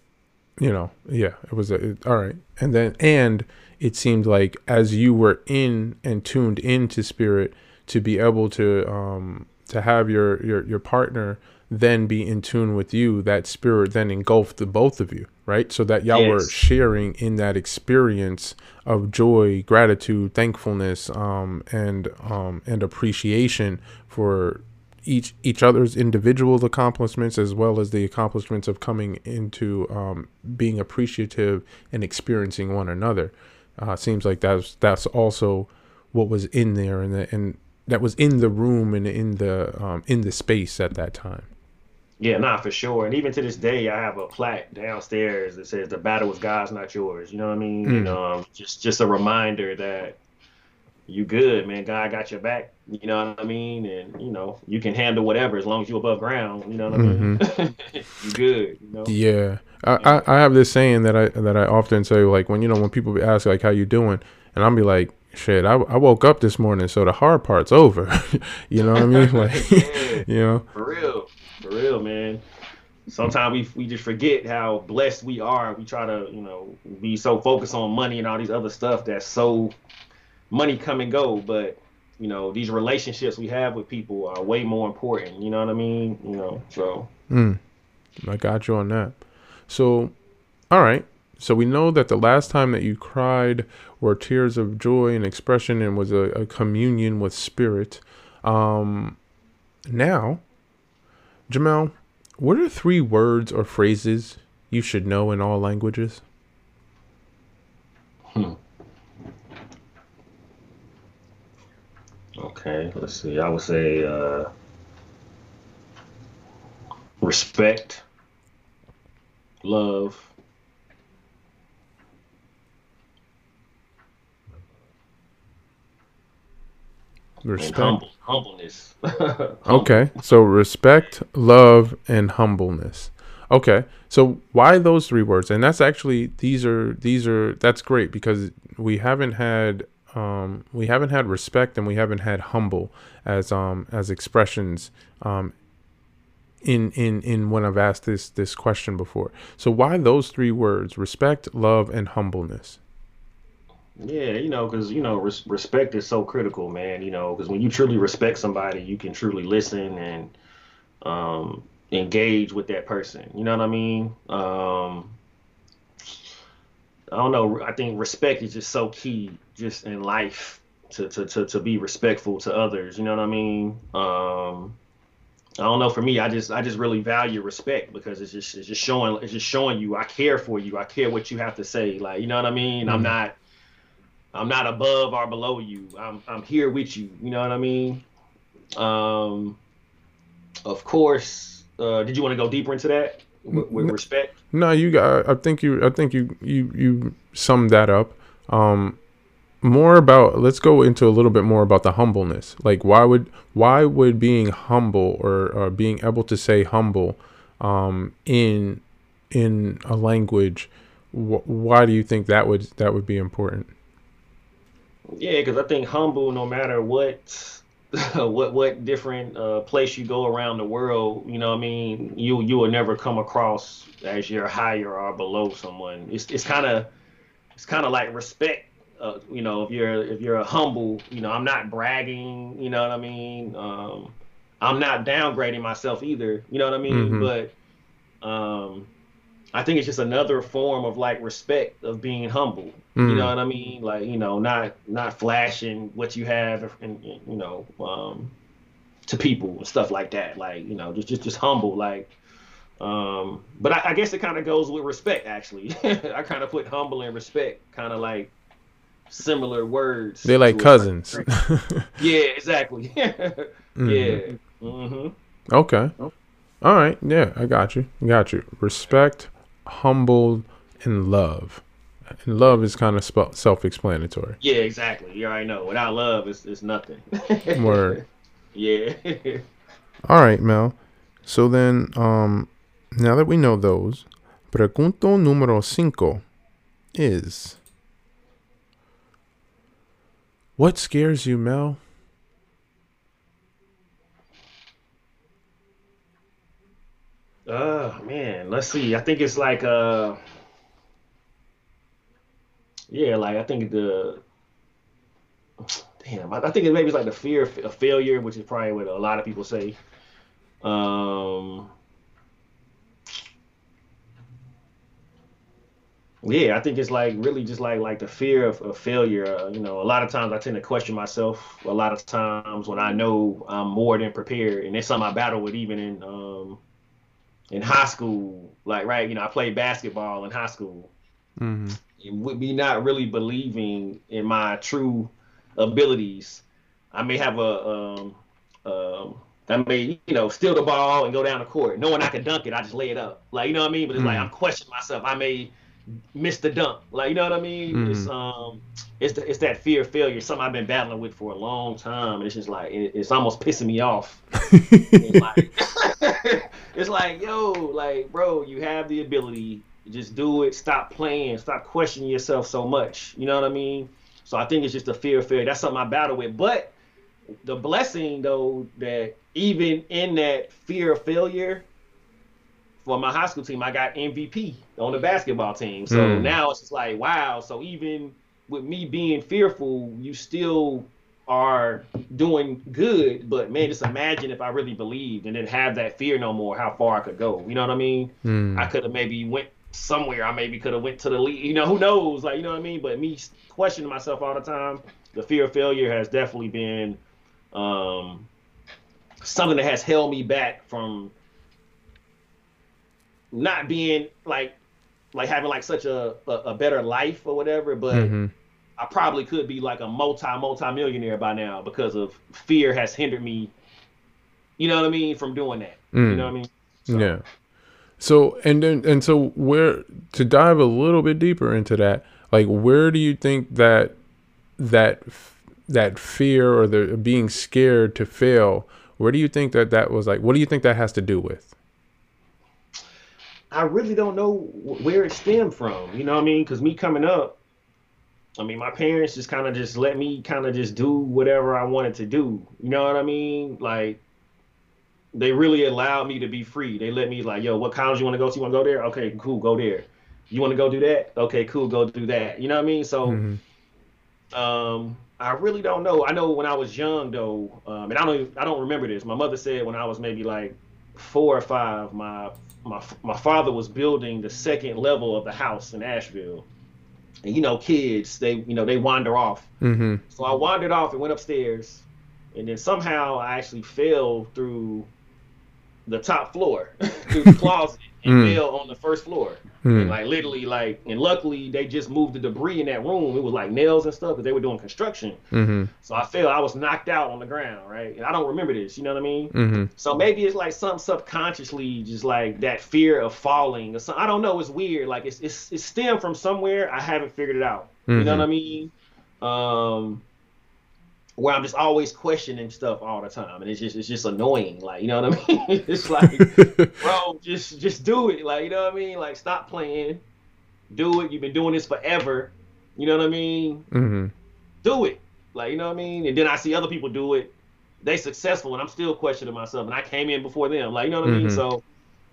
you know, yeah, it was a, it, all right. And then and it seemed like as you were in and tuned into spirit to be able to um, to have your your your partner then be in tune with you, that spirit then engulfed the both of you, right? So that y'all yes. were sharing in that experience of joy, gratitude, thankfulness, um, and um, and appreciation for each each other's individual accomplishments as well as the accomplishments of coming into um, being appreciative and experiencing one another. Uh, seems like that's that's also what was in there and the, and that was in the room and in the um, in the space at that time. Yeah, not for sure. And even to this day, I have a plaque downstairs that says "The battle was God's, not yours." You know what I mean? Mm. Know, um, just just a reminder that you good, man. God got your back. You know what I mean? And you know, you can handle whatever as long as you above ground. You know what mm-hmm. I mean? you good. You know? Yeah, I, I, I have this saying that I that I often say like when you know when people ask like how you doing, and I'll be like, shit, I, I woke up this morning, so the hard part's over. you know what I mean? Like, you know, for real. For real, man. Sometimes we we just forget how blessed we are. We try to, you know, be so focused on money and all these other stuff that's so money come and go, but you know, these relationships we have with people are way more important. You know what I mean? You know, so. Mm, I got you on that. So, all right. So we know that the last time that you cried were tears of joy and expression and was a, a communion with spirit. Um, now, Jahmel, what are three words or phrases you should know in all languages? Hmm. Okay, let's see. I would say uh, respect, love, Respect. Humble, humbleness. okay. So respect, love, and humbleness. Okay. So why those three words? And that's actually these are these are that's great because we haven't had um we haven't had respect and we haven't had humble as um as expressions um in in in when I've asked this this question before. So why those three words? Respect, love, and humbleness. Yeah, you know, because you know, res- respect is so critical, man. You know, because when you truly respect somebody, you can truly listen and um, engage with that person. You know what I mean? Um, I don't know. I think respect is just so key, just in life, to to to, to be respectful to others. You know what I mean? Um, I don't know. For me, I just I just really value respect because it's just it's just showing it's just showing you I care for you. I care what you have to say. Like you know what I mean? Mm-hmm. I'm not I'm not above or below you. I'm I'm here with you. You know what I mean? Um, of course. Uh, did you want to go deeper into that with, with respect? No, you got. I think you. I think you. You. You summed that up. Um, more about. Let's go into a little bit more about the humbleness. Like, why would why would being humble or, or being able to say humble, um, in in a language, wh- why do you think that would that would be important? Yeah, because I think humble, no matter what, what what different uh, place you go around the world, you know, what I mean, you you will never come across as you're higher or below someone. It's it's kind of it's kind of like respect. Uh, you know, if you're if you're a humble, you know, I'm not bragging. You know what I mean? Um, I'm not downgrading myself either. You know what I mean? Mm-hmm. But um, I think it's just another form of like respect of being humble. Mm. You know what I mean? Like you know, not not flashing what you have, and you know, um, to people and stuff like that. Like you know, just just just humble. Like, um, but I, I guess it kind of goes with respect. Actually, I kind of put humble and respect kind of like similar words. They're like cousins. Yeah, exactly. Yeah. hmm Okay. All right. Yeah, I got you. Got you. Respect, humble, and love. And love is kind of self-explanatory. Yeah, exactly. You already know. Without love, it's it's nothing. Word. Yeah. All right, Mel. So then, um, now that we know those, pregunto número cinco is what scares you, Mel? Oh man, let's see. I think it's like uh yeah, like I think the damn, I, I think it maybe it's like the fear of failure, which is probably what a lot of people say. Um yeah, I think it's like really just like like the fear of, of failure. Uh, you know, a lot of times I tend to question myself. A lot of times when I know I'm more than prepared, and it's something I battle with even in um in high school, like right, you know, I played basketball in high school. Mm-hmm. It would be not really believing in my true abilities. I may have a um um I may, you know, steal the ball and go down the court. Knowing I can dunk it, I just lay it up. Like, you know what I mean? But it's like Mm. I'm questioning myself. I may miss the dunk. Like, you know what I mean? It's um it's the, it's that fear of failure, something I've been battling with for a long time. And it's just like it, it's almost pissing me off. It's like, it's like, yo, like, bro, you have the ability. Just do it. Stop playing. Stop questioning yourself so much. You know what I mean? So I think it's just a fear of failure. That's something I battle with. But the blessing, though, that even in that fear of failure, for my high school team, I got MVP on the basketball team. So Mm. now it's just like, wow. So even with me being fearful, you still are doing good. But man, just imagine if I really believed and didn't have that fear no more, how far I could go. You know what I mean? Mm. I could have maybe went somewhere. I maybe could have went to the league. You know, who knows? Like, you know what I mean? But me questioning myself all the time, the fear of failure has definitely been um, something that has held me back from not being like like having like such a a, a better life or whatever. But Mhm. I probably could be like a multi multi millionaire by now because of fear has hindered me. You know what I mean? From doing that. You Mm. know what I mean? So- Yeah. So and then and so where to dive a little bit deeper into that, like where do you think that that that fear or the being scared to fail, where do you think that that was like? What do you think that has to do with? I really don't know where it stemmed from. You know what I mean? Because me coming up, I mean, my parents just kind of just let me kind of just do whatever I wanted to do. You know what I mean? Like, they really allowed me to be free. They let me like, yo, what college you want to go to? You want to go there? Okay, cool, go there. You want to go do that? Okay, cool, go do that. You know what I mean? So, Mhm. um, I really don't know. I know when I was young though, um, and I don't I don't remember this. My mother said when I was maybe like four or five, my my my father was building the second level of the house in Asheville, and you know kids they you know they wander off. Mhm. So I wandered off and went upstairs, and then somehow I actually fell through the top floor through the closet and Mm. fell on the first floor. Mm. like literally, like, and luckily they just moved the debris in that room. It was like nails and stuff because they were doing construction. Mhm. So I fell. I was knocked out on the ground, right? And I don't remember this. You know what I mean? Mhm. So maybe it's like something subconsciously, just like that fear of falling or something. I don't know. It's weird. Like it's it's it stemmed from somewhere. I haven't figured it out. You know Mhm. what I mean? Um, where I'm just always questioning stuff all the time, and it's just it's just annoying. Like you know what I mean? it's like bro, just just do it. Like you know what I mean? Like stop playing, do it. You've been doing this forever. You know what I mean? Mhm. Do it. Like you know what I mean? And then I see other people do it. They successful, and I'm still questioning myself. And I came in before them. Like you know what I mean? Mhm.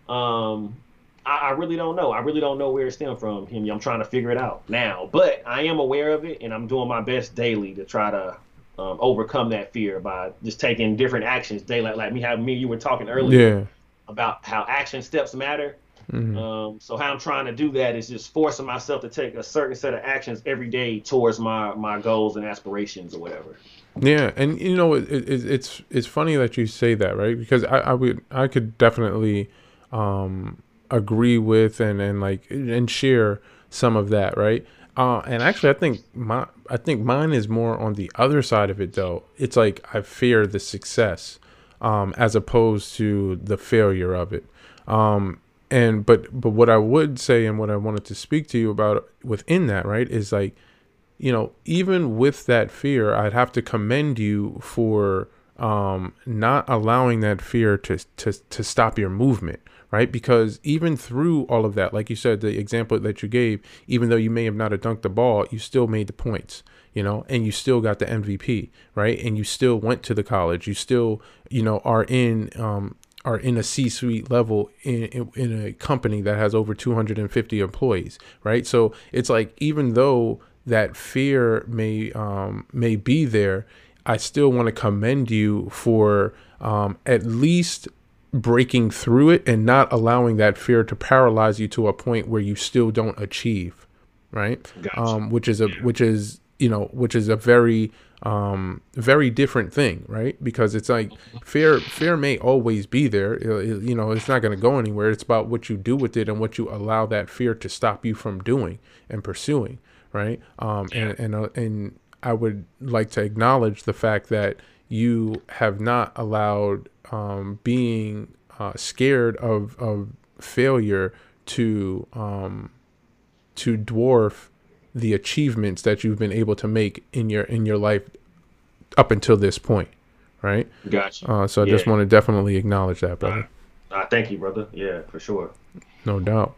So, um, I, I really don't know. I really don't know where it stemmed from. Him. I'm trying to figure it out now. But I am aware of it, and I'm doing my best daily to try to. Um, overcome that fear by just taking different actions daily, like, like me, how me, you were talking earlier Yeah. about how action steps matter. Mm-hmm. Um, so how I'm trying to do that is just forcing myself to take a certain set of actions every day towards my my goals and aspirations or whatever. Yeah, and you know it, it, it's it's funny that you say that, right? Because I, I would I could definitely um, agree with and and like and share some of that, right? Uh, and actually, I think my I think mine is more on the other side of it, though. It's like I fear the success, um, as opposed to the failure of it. Um, and but but what I would say and what I wanted to speak to you about within that, right, is like, you know, even with that fear, I'd have to commend you for um, not allowing that fear to to to stop your movement right? Because even through all of that, like you said, the example that you gave, even though you may have not dunked the ball, you still made the points, you know, and you still got the MVP, right? And you still went to the college. You still, you know, are in um, are in a C-suite level in, in, in a company that has over 250 employees, right? So it's like even though that fear may um, may be there, I still want to commend you for um, at least breaking through it and not allowing that fear to paralyze you to a point where you still don't achieve right gotcha. um, which is a yeah. which is you know which is a very um, very different thing right because it's like fear fear may always be there it, you know it's not going to go anywhere it's about what you do with it and what you allow that fear to stop you from doing and pursuing right um, yeah. and and, uh, and i would like to acknowledge the fact that you have not allowed um, being uh, scared of, of failure to um, to dwarf the achievements that you've been able to make in your in your life up until this point, right? Gotcha. Uh, so I yeah. just want to definitely acknowledge that, brother. Uh, uh, thank you, brother. Yeah, for sure. No doubt.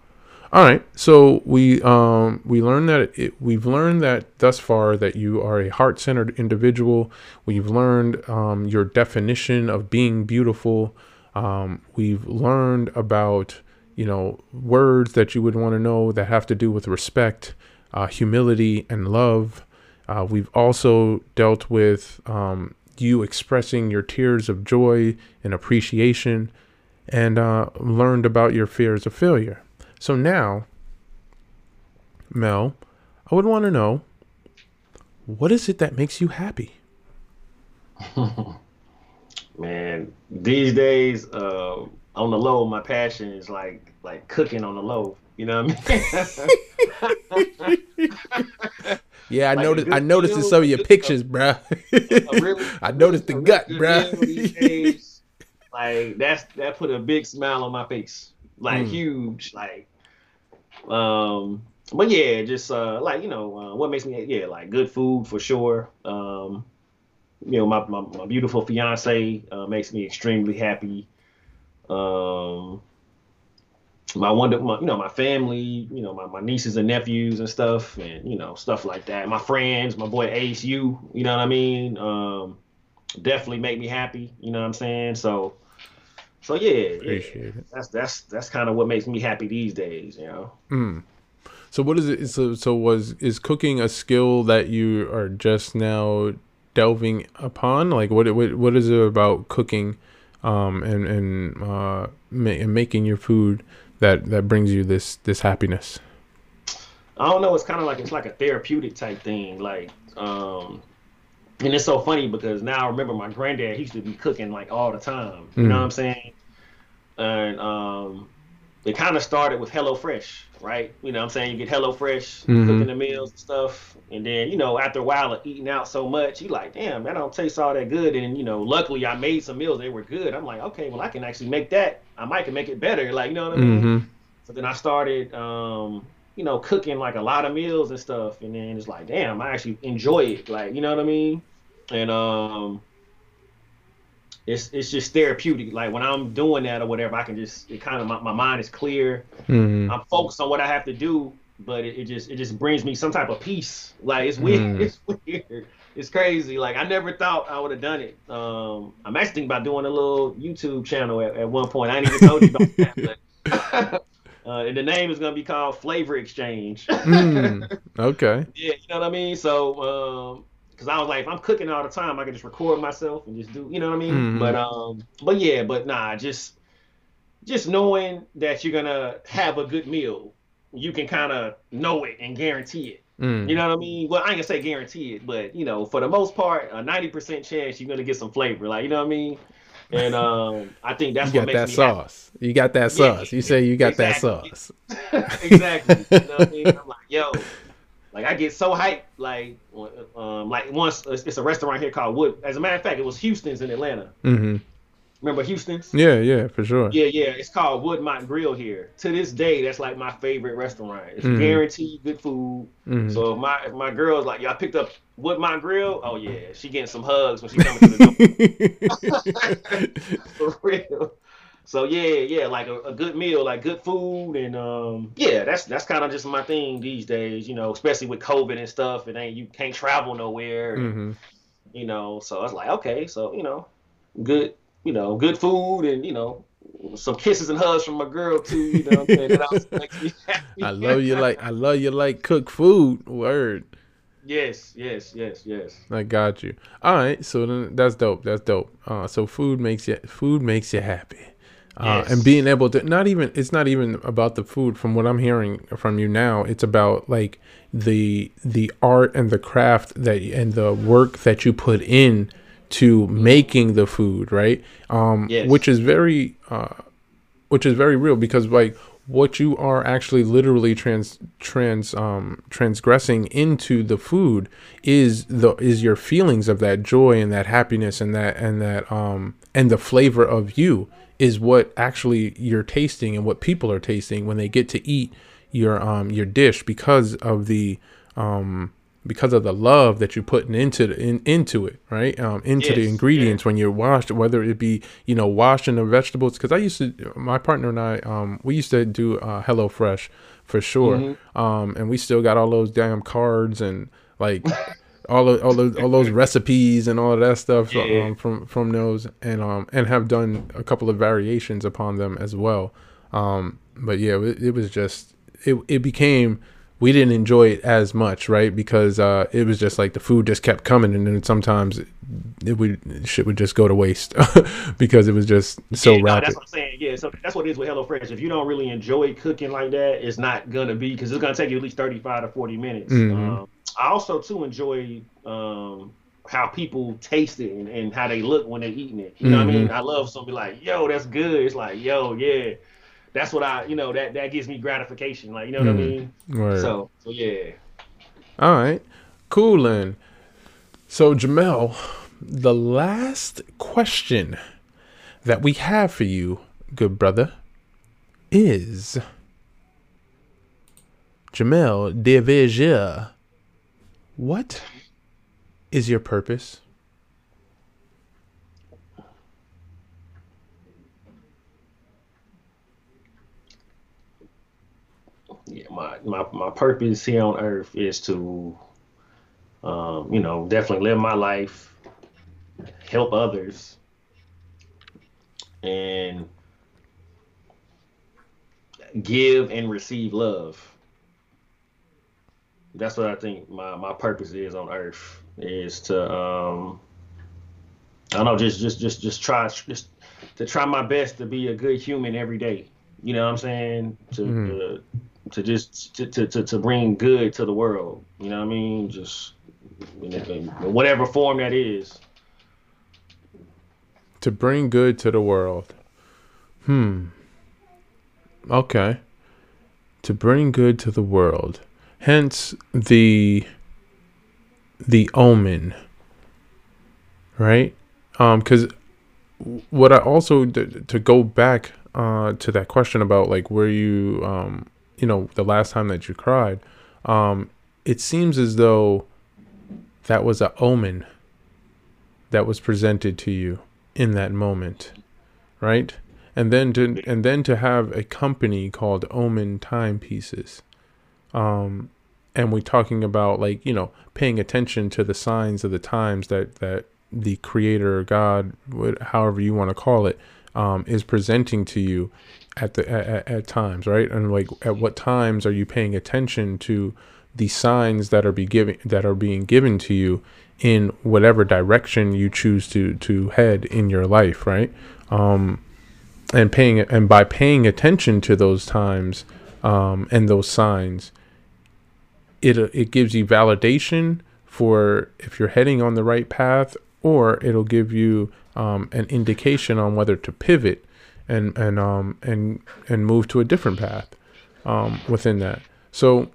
All right, so we um, we learned that it, we've learned that thus far that you are a heart-centered individual. We've learned um, your definition of being beautiful. Um, we've learned about you know words that you would want to know that have to do with respect, uh, humility, and love. Uh, we've also dealt with um, you expressing your tears of joy and appreciation, and uh, learned about your fears of failure. So now, Mel, I would want to know what is it that makes you happy? Man, these days, uh, on the low, my passion is like like cooking on the low. You know what I mean? yeah, I like noticed. I noticed in some of your pictures, bro. really, I noticed the gut, bro. like that's that put a big smile on my face, like mm. huge, like um, but yeah, just uh, like you know, uh, what makes me yeah, like good food for sure. Um, you know, my my, my beautiful fiance uh, makes me extremely happy. Um, my wonder, my, you know, my family, you know, my, my nieces and nephews and stuff, and you know, stuff like that. My friends, my boy Ace, you, you know what I mean? Um, definitely make me happy. You know what I'm saying? So so yeah, yeah. That's that's that's kind of what makes me happy these days, you know. Mm. So what is it? So so was is cooking a skill that you are just now delving upon? Like what what what is it about cooking, um, and and uh, ma- and making your food that that brings you this this happiness? I don't know. It's kind of like it's like a therapeutic type thing. Like um, and it's so funny because now I remember my granddad he used to be cooking like all the time. You mm. know what I'm saying? And um, it kind of started with Hello Fresh, right? You know what I'm saying? You get Hello Fresh, mm-hmm. cooking the meals and stuff. And then, you know, after a while of eating out so much, you like, damn, that don't taste all that good. And, you know, luckily I made some meals, they were good. I'm like, okay, well, I can actually make that. I might can make it better. Like, you know what I mean? Mm-hmm. So then I started, um, you know, cooking like a lot of meals and stuff. And then it's like, damn, I actually enjoy it. Like, you know what I mean? and um, it's it's just therapeutic. Like when I'm doing that or whatever, I can just it kind of my, my mind is clear. Mm-hmm. I'm focused on what I have to do, but it, it, just it just brings me some type of peace. Like it's weird. Mm. It's weird. It's crazy. Like I never thought I would have done it. Um, I'm actually thinking about doing a little YouTube channel at, at one point. I ain't even told you about that, but. Uh, and the name is gonna be called Flavor Exchange. mm, okay. Yeah, you know what I mean. So um, because I was like, if I'm cooking all the time, I can just record myself and just do, you know what I mean? Mm-hmm. But um, but yeah, but nah, just just knowing that you're gonna have a good meal, you can kind of know it and guarantee it. Mm. You know what I mean? Well, I ain't gonna say guarantee it, but you know, for the most part, a ninety percent chance you're gonna get some flavor. Like you know what I mean? And um, I think that's you what got makes that me happy. sauce. You got that Yeah, sauce. You say you got exactly. that sauce. exactly. You know what I mean? I'm like, yo, like I get so hyped. Like, um, like once it's a restaurant here called Wood. As a matter of fact, it was Houston's in Atlanta. hmm Remember Houston's? Yeah, yeah, for sure. Yeah, yeah. It's called Woodmont Grill here. To this day, that's like my favorite restaurant. It's Mhm. guaranteed good food. Mhm. So if my if my girl's like, y'all picked up Woodmont Grill. Oh yeah, she getting some hugs when she coming to the door. for real. So yeah, yeah, like a, a good meal, like good food, and um, yeah, that's that's kind of just my thing these days, you know, especially with COVID and stuff. It ain't you can't travel nowhere, and, hmm you know. So I was like, okay, so you know, good, you know, good food, and you know, some kisses and hugs from my girl too. You know, what I'm saying? that also makes me happy. I love you like I love you like cook food. Word. Yes, yes, yes, yes. I got you. All right, so then that's dope. That's dope. Uh, so food makes you food makes you happy, uh, Yes. and being able to not even it's not even about the food. From what I'm hearing from you now, it's about like the the art and the craft that and the work that you put in to making the food, right? Um, Yes. which is very uh, which is very real because like what you are actually literally trans trans um transgressing into the food is the is your feelings of that joy and that happiness and that and that um and the flavor of you is what actually you're tasting and what people are tasting when they get to eat your um your dish because of the um because of the love that you're putting into the, in, into it right um into the Yes, ingredients when you're washed whether it be you know washing the vegetables because i used to my partner and i um we used to do uh hello fresh for sure Mm-hmm. um and we still got all those damn cards and like all of, all those all those recipes and all of that stuff Yeah. um, from from those and um and have done a couple of variations upon them as well um but yeah it, it was just it, it became we didn't enjoy it as much right because uh it was just like the food just kept coming and then sometimes it, it would shit would just go to waste because it was just so yeah, no, rapid that's what I'm saying. Yeah, so that's what it is with HelloFresh. If you don't really enjoy cooking like that, it's not gonna be because it's gonna take you at least 35 to 40 minutes. Mhm. Um, I also too enjoy um, how people taste it and, and how they look when they're eating it. You know what I mean? Mhm. I love somebody like, yo, that's good. It's like, yo, yeah, that's what I, you know, that that gives me gratification. Like, you know what I Mm. mean? Right. So, so yeah. All right. Cool then. So Jahmel, the last question that we have for you, good brother, is Jahmel DeVerger. What is your purpose? My, my my purpose here on earth is to um, you know, definitely live my life, help others, and give and receive love. That's what I think my, my purpose is on earth is to um I don't know, just just just just try just to try my best to be a good human every day. You know what I'm saying? To Mhm. to, to just to, to, to, to bring good to the world. You know what I mean? Just in, in whatever form that is. To bring good to the world. Hmm. Okay. To bring good to the world. Hence the the omen. Right? Um cuz what I also to, go back uh to that question about like where you um you know the last time that you cried um it seems as though that was a omen that was presented to you in that moment right? And then to and then to have a company called omen timepieces um and we're talking about like you know paying attention to the signs of the times that that the creator god however you want to call it um is presenting to you at the at, at times right? And like at what times are you paying attention to the signs that are be giving that are being given to you in whatever direction you choose to to head in your life right? Um and paying and by paying attention to those times um, and those signs, it it gives you validation for if you're heading on the right path, or it'll give you um, an indication on whether to pivot and and um and and move to a different path um, within that. So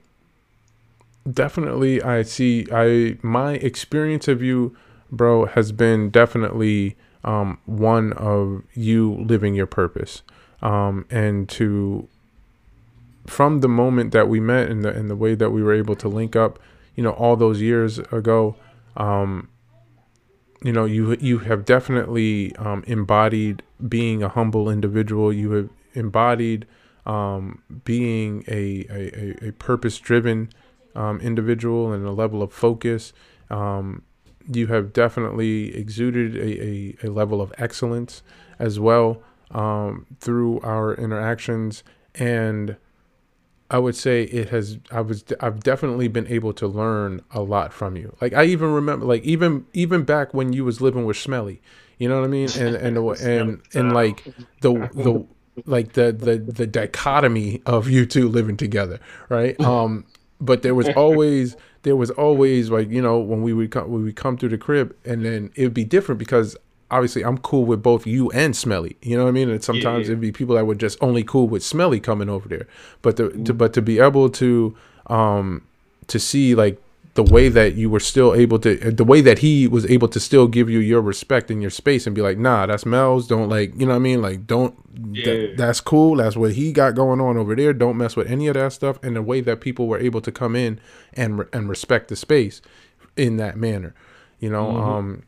definitely, I see. I my experience of you, bro, has been definitely um, one of you living your purpose, um, and to from the moment that we met and the and the way that we were able to link up, you know, all those years ago, um, you know, you you have definitely um, embodied being a humble individual. You have embodied um, being a a, a purpose driven um, individual and a level of focus. Um, you have definitely exuded a, a, a, level of excellence as well um, through our interactions and I would say it has I was I've definitely been able to learn a lot from you. Like I even remember like even even back when you was living with Smelly, you know what I mean? And and and and, and like the the like the the the dichotomy of you two living together, right? Um but there was always there was always like, you know, when we would come when we come through the crib and then it would be different because obviously I'm cool with both you and Smelly. You know what I mean? And sometimes yeah, it'd be people that were just only cool with Smelly coming over there. But mm-hmm. to but to be able to um to see like the way that you were still able to the way that he was able to still give you your respect and your space and be like nah that's mel's don't like you know what i mean like don't yeah. That, that's cool that's what he got going on over there don't mess with any of that stuff and the way that people were able to come in and and respect the space in that manner you know mm-hmm. um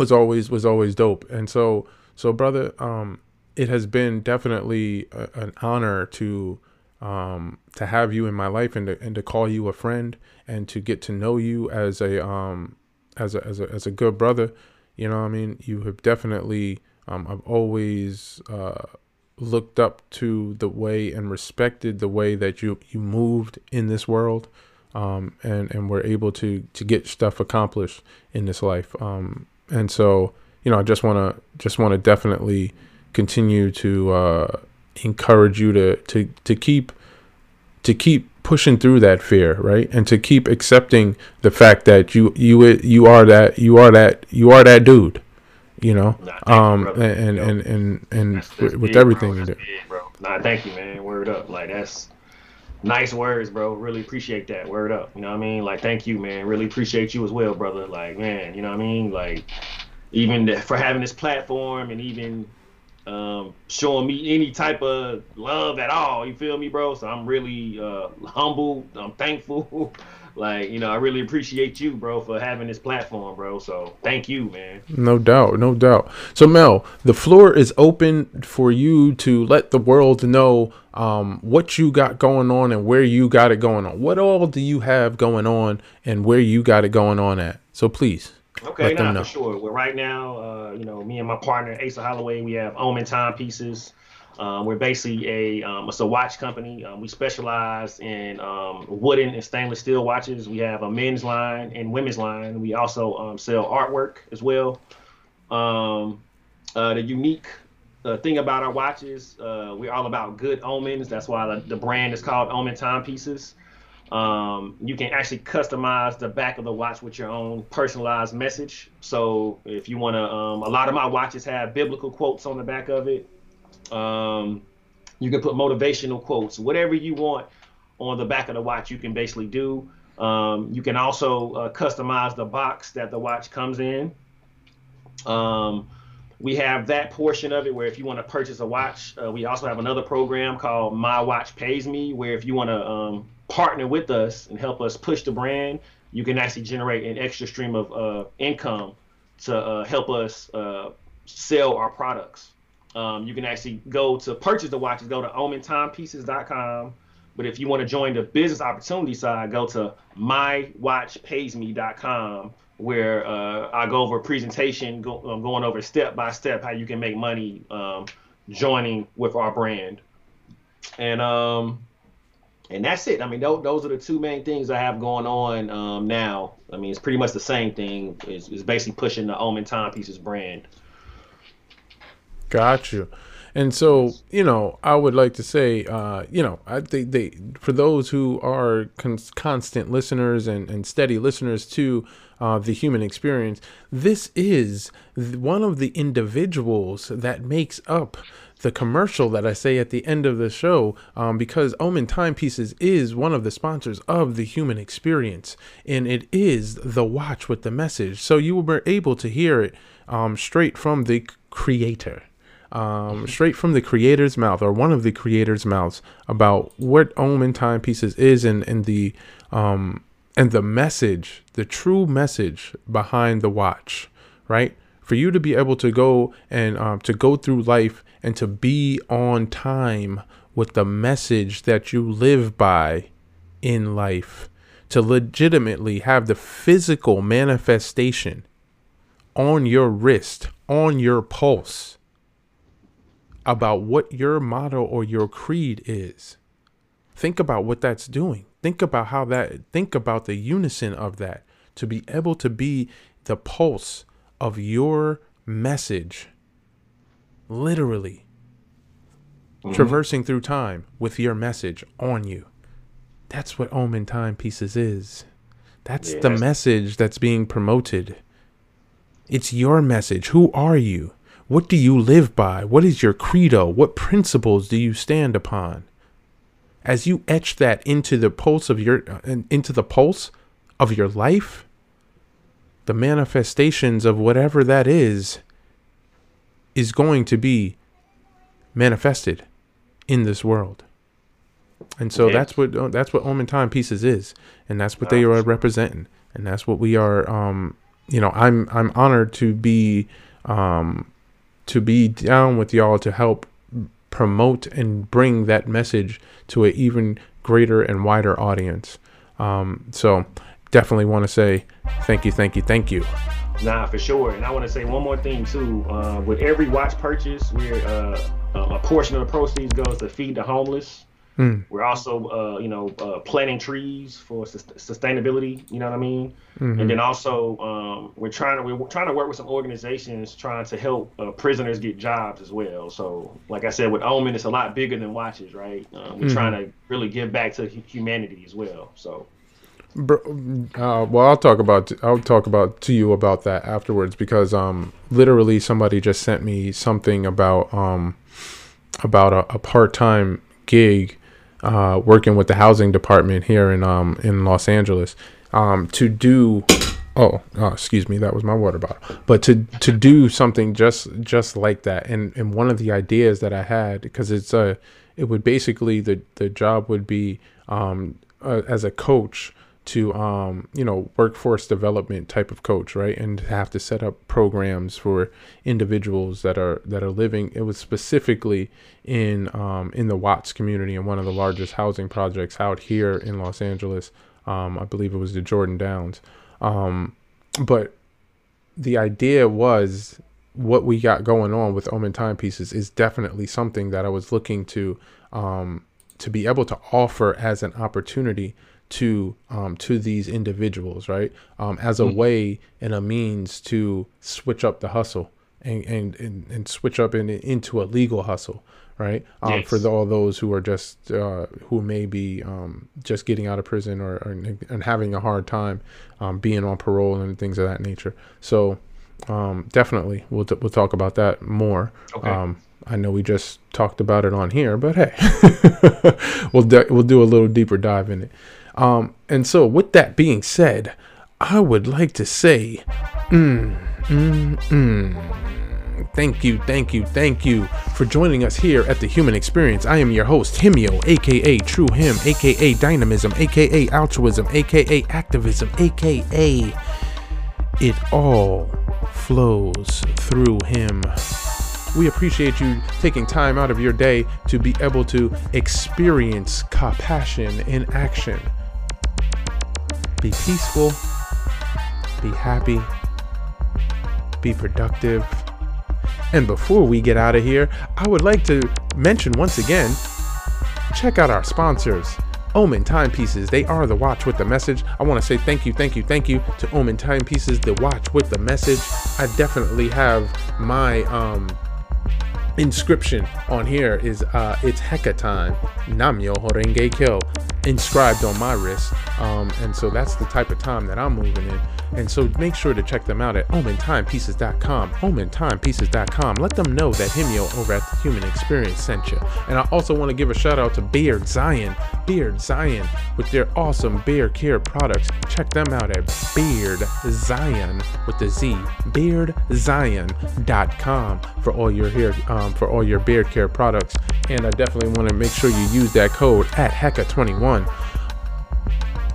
was always was always dope. And so so brother, um, it has been definitely a, an honor to um, to have you in my life and to, and to call you a friend and to get to know you as a um, as a, as a as a good brother. You know, I mean, you have definitely um, I've always uh, looked up to the way and respected the way that you you moved in this world. Um, and and we're able to to get stuff accomplished in this life. Um, and so you know i just want to just want to definitely continue to uh, encourage you to to to keep to keep pushing through that fear right and to keep accepting the fact that you you you are that you are that you are that dude you know nah, um you, and, and, and and that's, that's with, big, everything bro. Big, bro nah thank you man word up like that's nice words, bro. Really appreciate that. Word up. You know what I mean? Like, thank you, man. Really appreciate you as well, brother. Like, man, you know what I mean? Like, even for having this platform and even um, showing me any type of love at all. You feel me, bro? So I'm really uh, humble. I'm thankful. like, you know, I really appreciate you, bro, for having this platform, bro. So thank you, man. No doubt, no doubt. So Mel, the floor is open for you to let the world know um, what you got going on and where you got it going on. What all do you have going on and where you got it going on at? So please. Okay, now for sure. Well, right now, uh, you know, me and my partner Asa Holloway, we have Omen Timepieces. Um, we're basically a um, it's a watch company. Um, we specialize in um, wooden and stainless steel watches. We have a men's line and women's line. We also um, sell artwork as well. Um, uh, the unique uh, thing about our watches, uh, we're all about good omens. That's why the, the brand is called Omen Timepieces. Um, you can actually customize the back of the watch with your own personalized message. So if you want to, um, a lot of my watches have biblical quotes on the back of it. Um, you can put motivational quotes, whatever you want on the back of the watch. You can basically do. Um, you can also uh, customize the box that the watch comes in. Um, we have that portion of it where if you want to purchase a watch, uh, we also have another program called My Watch Pays Me, where if you want to um, partner with us and help us push the brand, you can actually generate an extra stream of uh, income to uh, help us uh, sell our products. Um, you can actually go to purchase the watches, go to omentimepieces.com. But if you want to join the business opportunity side, go to mywatchpaysme.com where uh, I go over a presentation, go, um, going over step by step how you can make money um, joining with our brand. And um, and that's it. I mean, those, those are the two main things I have going on um, now. I mean, it's pretty much the same thing. It's, it's basically pushing the Omen Timepieces brand. Got you. And so, you know, I would like to say, uh, you know, I think they, for those who are con- constant listeners and, and steady listeners to uh, the human experience, this is one of the individuals that makes up the commercial that I say at the end of the show, um, because Omen Timepieces is one of the sponsors of the human experience, and it is the watch with the message. So you were able to hear it um, straight from the creator. Um, straight from the creator's mouth or one of the creator's mouths about what Omen Timepieces is and, and the um, and the message, the true message behind the watch, right? For you to be able to go and um, to go through life and to be on time with the message that you live by in life, to legitimately have the physical manifestation on your wrist, on your pulse, about what your motto or your creed is. Think about what that's doing. Think about how that, think about the unison of that to be able to be the pulse of your message literally mm-hmm. traversing through time with your message on you. That's what Omen Timepieces is. That's yes. the message that's being promoted. It's your message. Who are you? What do you live by? What is your credo? What principles do you stand upon? As you etch that into the pulse of your uh, into the pulse of your life, the manifestations of whatever that is is going to be manifested in this world. And so that's what uh, that's what Omen Timepieces is, and that's what they are representing, and that's what we are. Um, you know, I'm I'm honored to be um, to be down with y'all to help promote and bring that message to an even greater and wider audience. Um, so definitely want to say thank you, thank you, thank you. Nah, for sure. And I want to say one more thing too. Uh, with every watch purchase, we're uh, a portion of the proceeds goes to feed the homeless. Mm. We're also, uh, you know, uh, planting trees for sustainability. You know what I mean? Mm-hmm. And then also, um, we're trying to we're trying to work with some organizations trying to help uh, prisoners get jobs as well. So, like I said, with Omen, it's a lot bigger than watches, right? Uh, we're mm. trying to really give back to humanity as well. So. Uh, well, I'll talk about I'll talk about to you about that afterwards because um literally somebody just sent me something about um about a, a part time gig uh, working with the housing department here in um in Los Angeles um to do oh, oh excuse me that was my water bottle but to to do something just just like that. And and one of the ideas that I had because it's a it would basically the the job would be um uh, as a coach to um, you know workforce development type of coach right? And have to set up programs for individuals that are that are living. It was specifically in um, in the watts community in one of the largest housing projects out here in los angeles. Um, i believe it was the jordan downs. Um, but the idea was what we got going on with omen timepieces is definitely something that i was looking to um, to be able to offer as an opportunity to um, to these individuals, right? Um, as a mm-hmm. way and a means to switch up the hustle and and, and, and switch up in, into a legal hustle, right? Um, yes. For the, all those who are just uh, who may be um, just getting out of prison or, or and having a hard time um, being on parole and things of that nature. So um, definitely, we'll t- we'll talk about that more. Okay. I know we just talked about it on here, but hey, we'll de- we'll do a little deeper dive in it. Um, and so, with that being said, I would like to say, mm, mm, mm. thank you, thank you, thank you for joining us here at the Human Experience. I am your host, Himyo, aka True Him, aka Dynamism, aka Altruism, aka Activism, aka It All Flows Through Him. We appreciate you taking time out of your day to be able to experience capassion in action be peaceful, be happy, be productive. And before we get out of here, I would like to mention once again check out our sponsors. Omen Timepieces, they are the watch with the message. I want to say thank you, thank you, thank you to Omen Timepieces, the watch with the message. I definitely have my um inscription on here is uh, it's Hekatan Nam Myoho Renge Kyo inscribed on my wrist. Um, and so that's the type of time that I'm moving in. And so make sure to check them out at omentimepieces.com. Omentimepieces.com. Let them know that Himyo over at the Human Experience sent you. And I also want to give a shout out to Beard Zion. Beard Zion with their awesome beard care products. Check them out at Beard Zion with the Z. BeardZion.com for all your hair, um, for all your beard care products. And I definitely want to make sure you use that code at HECA21.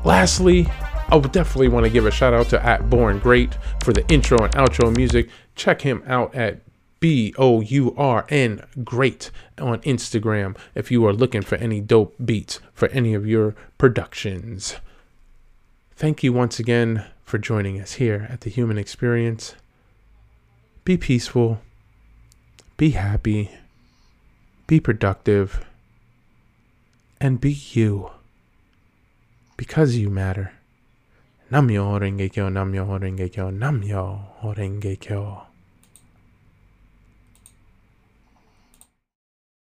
Lastly, I would definitely want to give a shout out to at Born Great for the intro and outro music. Check him out at B O U R N Great on Instagram if you are looking for any dope beats for any of your productions. Thank you once again for joining us here at the Human Experience. Be peaceful, be happy, be productive, and be you because you matter. Namyo Renge Kyo, Namyo Renge Kyo, Namyo Renge Kyo.